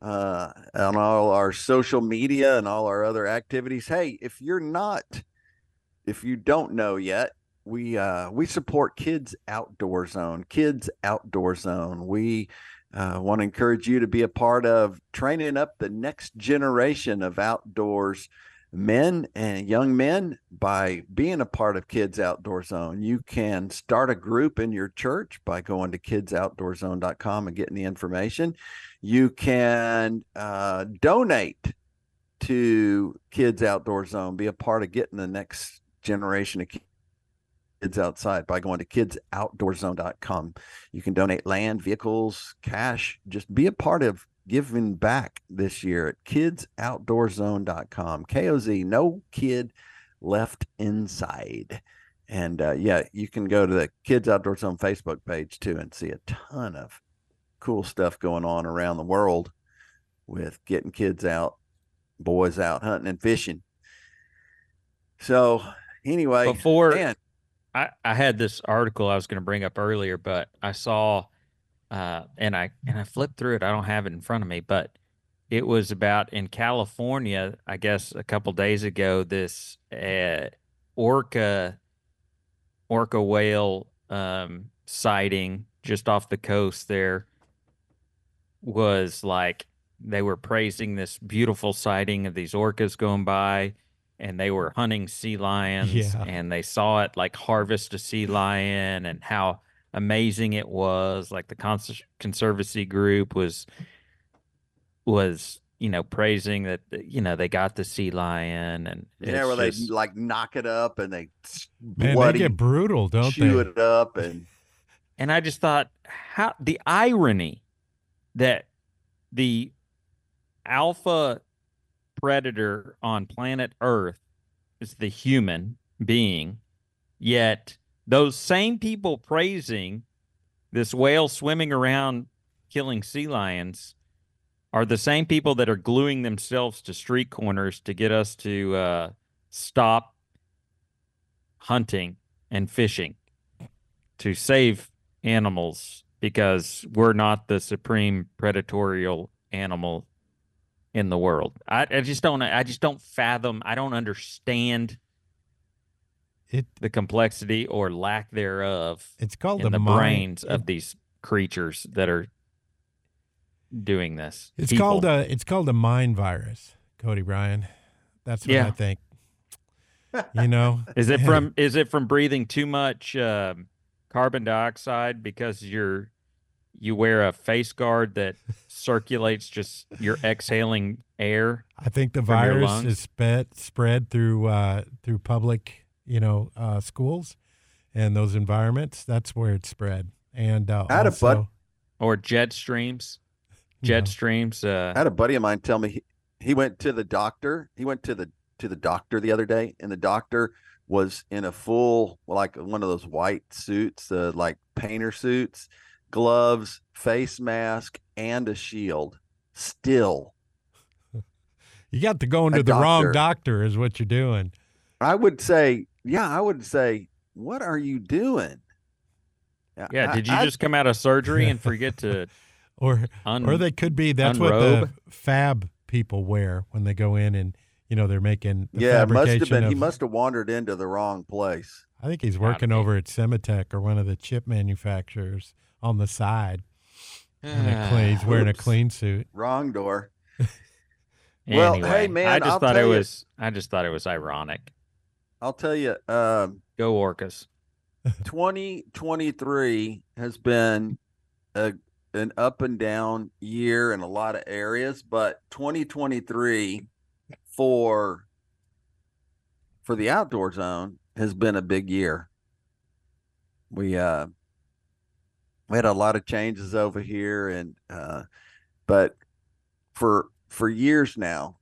uh, on all our social media and all our other activities. Hey, if you're not, if you don't know yet, we uh we support kids outdoor zone kids outdoor zone we uh, want to encourage you to be a part of training up the next generation of outdoors men and young men by being a part of kids outdoor zone. You can start a group in your church by going to kidsoutdoorzone.com and getting the information. You can uh, donate to kids outdoor zone. Be a part of getting the next generation of kids kids outside by going to kidsoutdoorzone.com. You can donate land, vehicles, cash, just be a part of giving back this year at kidsoutdoorzone.com. KOZ, no kid left inside. And uh, yeah, you can go to the Kids Outdoor Zone Facebook page too and see a ton of cool stuff going on around the world with getting kids out, boys out hunting and fishing. So anyway, Before man, I, I had this article I was going to bring up earlier, but I saw, uh, and I and I flipped through it. I don't have it in front of me, but it was about in California. I guess a couple days ago, this uh, orca orca whale um, sighting just off the coast there was like they were praising this beautiful sighting of these orcas going by and they were hunting sea lions Yeah. and they saw it like harvest a sea lion and how amazing it was like the Cons- conservancy group was was you know praising that you know they got the sea lion and yeah, it's where they like knock it up and they s- Man, they bloody get brutal, don't chew they? it up and and I just thought how the irony that the alpha predator on planet Earth is the human being, yet those same people praising this whale swimming around killing sea lions are the same people that are gluing themselves to street corners to get us to uh, stop hunting and fishing to save animals because we're not the supreme predatorial animal in the world. I, I just don't I just don't fathom I don't understand it the complexity or lack thereof It's called in a the mind- brains of these creatures that are doing this. It's People. called a it's called a mind virus, Cody Ryan. That's what Yeah. I think. You know, Is it from is it from breathing too much um, carbon dioxide because you're you wear a face guard that circulates just you're exhaling air? I think the virus is spread spread through uh, through public, you know, uh, schools and those environments. That's where it spread. And uh, I had a bud- or jet streams. Jet streams. Uh, I had a buddy of mine tell me he, he went to the doctor. He went to the to the doctor the other day, and the doctor was in a full like one of those white suits, uh, like painter suits, gloves, face mask, and a shield. Still, you got to go into a the wrong doctor. doctor, is what you're doing. I would say, yeah, I would say, what are you doing? yeah. I- Did you I- just come out of surgery and forget to? Or un- or they could be that's unrobe? what the fab people wear when they go in and you know they're making the Yeah, must have fabrication been. He must have wandered into the wrong place. I think he's working over at SEMATECH or one of the chip manufacturers on the side. And clean, he's wearing a clean suit. Wrong door. Well, Anyway, hey, man, I just I'll thought it you- was. I just thought it was ironic. I'll tell you, um, Go orcas. 2023 has been a an up and down year in a lot of areas, but 2023 for for the outdoor zone has been a big year. We uh we had a lot of changes over here and uh but for for years now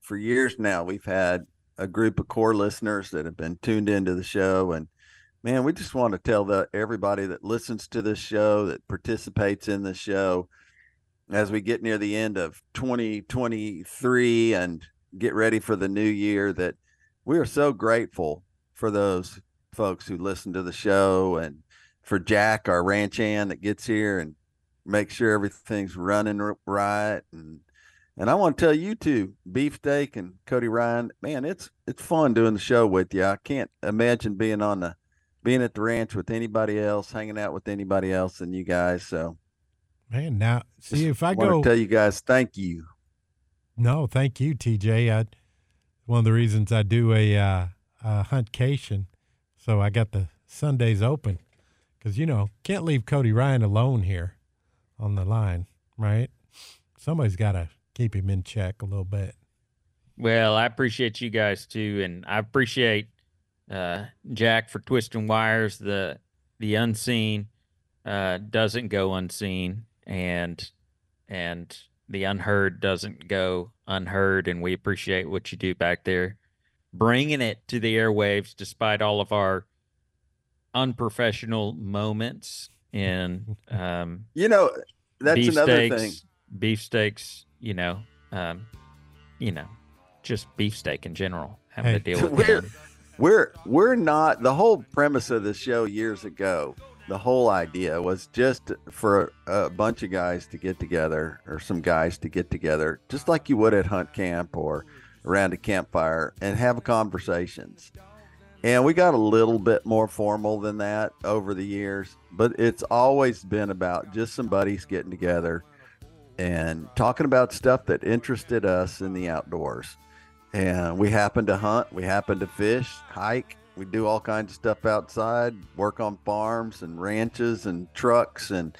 for years now we've had a group of core listeners that have been tuned into the show and man we just want to tell the everybody that listens to this show that participates in the show as we get near the end of 2023 and get ready for the new year that we are so grateful for those folks who listen to the show and for Jack, our ranch hand that gets here and makes sure everything's running right. And and I want to tell you too, Beefsteak and Cody Ryan, man, it's it's fun doing the show with you. I can't imagine being on the being at the ranch with anybody else, hanging out with anybody else than you guys. So Man, now see if I go to tell you guys thank you. No, thank you, TJ. I, one of the reasons I do a, uh, a huntcation, so I got the Sundays open, because you know can't leave Cody Ryan alone here on the line, right? Somebody's got to keep him in check a little bit. Well, I appreciate you guys too, and I appreciate uh, Jack for twisting wires. The the unseen uh, doesn't go unseen, and and the unheard doesn't go unheard. And we appreciate what you do back there, bringing it to the airwaves despite all of our unprofessional moments. And um, You know, that's another beefsteaks- thing. Beefsteaks, you know, um, you know, just beefsteak in general, having Hey, to deal with we're, them. we're we're not the whole premise of the show years ago the whole idea was just for a bunch of guys to get together or some guys to get together just like you would at hunt camp or around a campfire and have conversations and we got a little bit more formal than that over the years but it's always been about just some buddies getting together and talking about stuff that interested us in the outdoors. And we happen to hunt we happen to fish hike we do all kinds of stuff outside work on farms and ranches and trucks and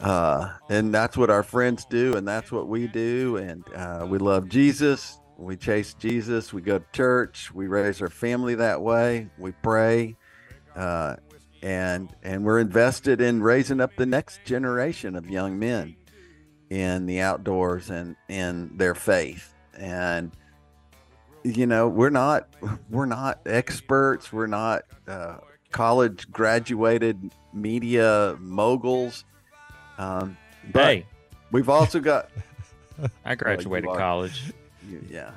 uh, and that's what our friends do and that's what we do. And uh, we love jesus. We chase jesus. We go to church. We raise our family that way. We pray uh, and and we're invested in raising up the next generation of young men in the outdoors and in their faith and you know we're not we're not experts we're not uh, college graduated media moguls um, but Hey. we've also got I graduated are. college. You- yeah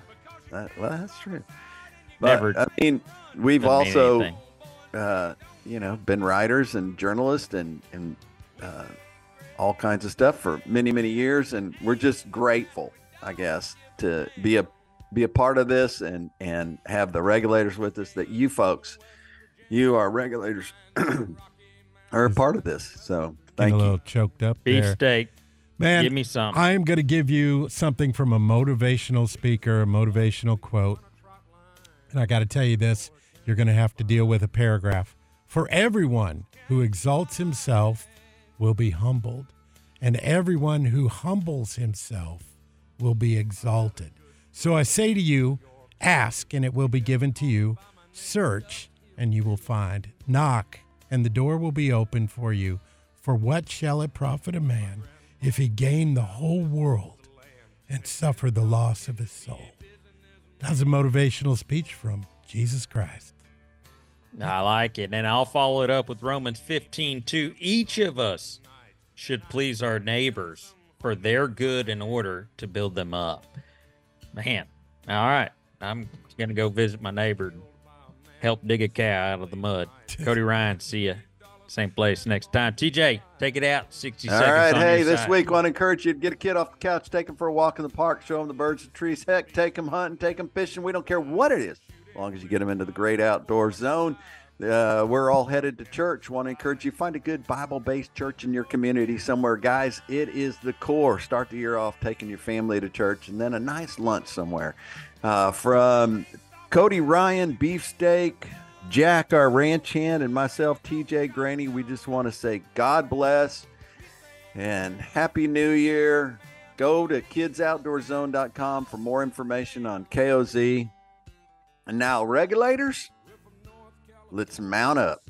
that, well that's true Never i mean we've didn't mean also uh, you know been writers and journalists and and uh, all kinds of stuff for many many years and we're just grateful i guess to be a be a part of this and and have the regulators with us that you folks you are regulators are a part of this so Getting thank a you little choked up there. Beefsteak. Man, Give me some. I'm going to give you something from a motivational speaker, a motivational quote. And I got to tell you this you're going to have to deal with a paragraph. For everyone who exalts himself will be humbled, and everyone who humbles himself will be exalted. So I say to you, ask, and it will be given to you. Search, and you will find. Knock, and the door will be opened for you. For what shall it profit a man if he gain the whole world and suffer the loss of his soul? That's a motivational speech from Jesus Christ. I like it. And I'll follow it up with Romans 15 2. Each of us should please our neighbors for their good in order to build them up. Man, all right. I'm going to go visit my neighbor and help dig a cow out of the mud. Cody Ryan, see ya. Same place next time. TJ, take it out. 60 all seconds. right on hey this side. week want to encourage you to get a kid off the couch take him for a walk in the park show him the birds and trees heck take him hunting take him fishing we don't care what it is long as you get them into the great outdoor zone. Uh, we're all headed to church. Want to encourage you find a good bible-based church in your community somewhere. Guys it is the core. Start the year off taking your family to church and then a nice lunch somewhere. Uh, from cody ryan beefsteak jack our ranch hand and myself tj Greaney. we just want to say god bless and happy new year. Go to kidsoutdoorzone.com for more information on koz And now, regulators, let's mount up.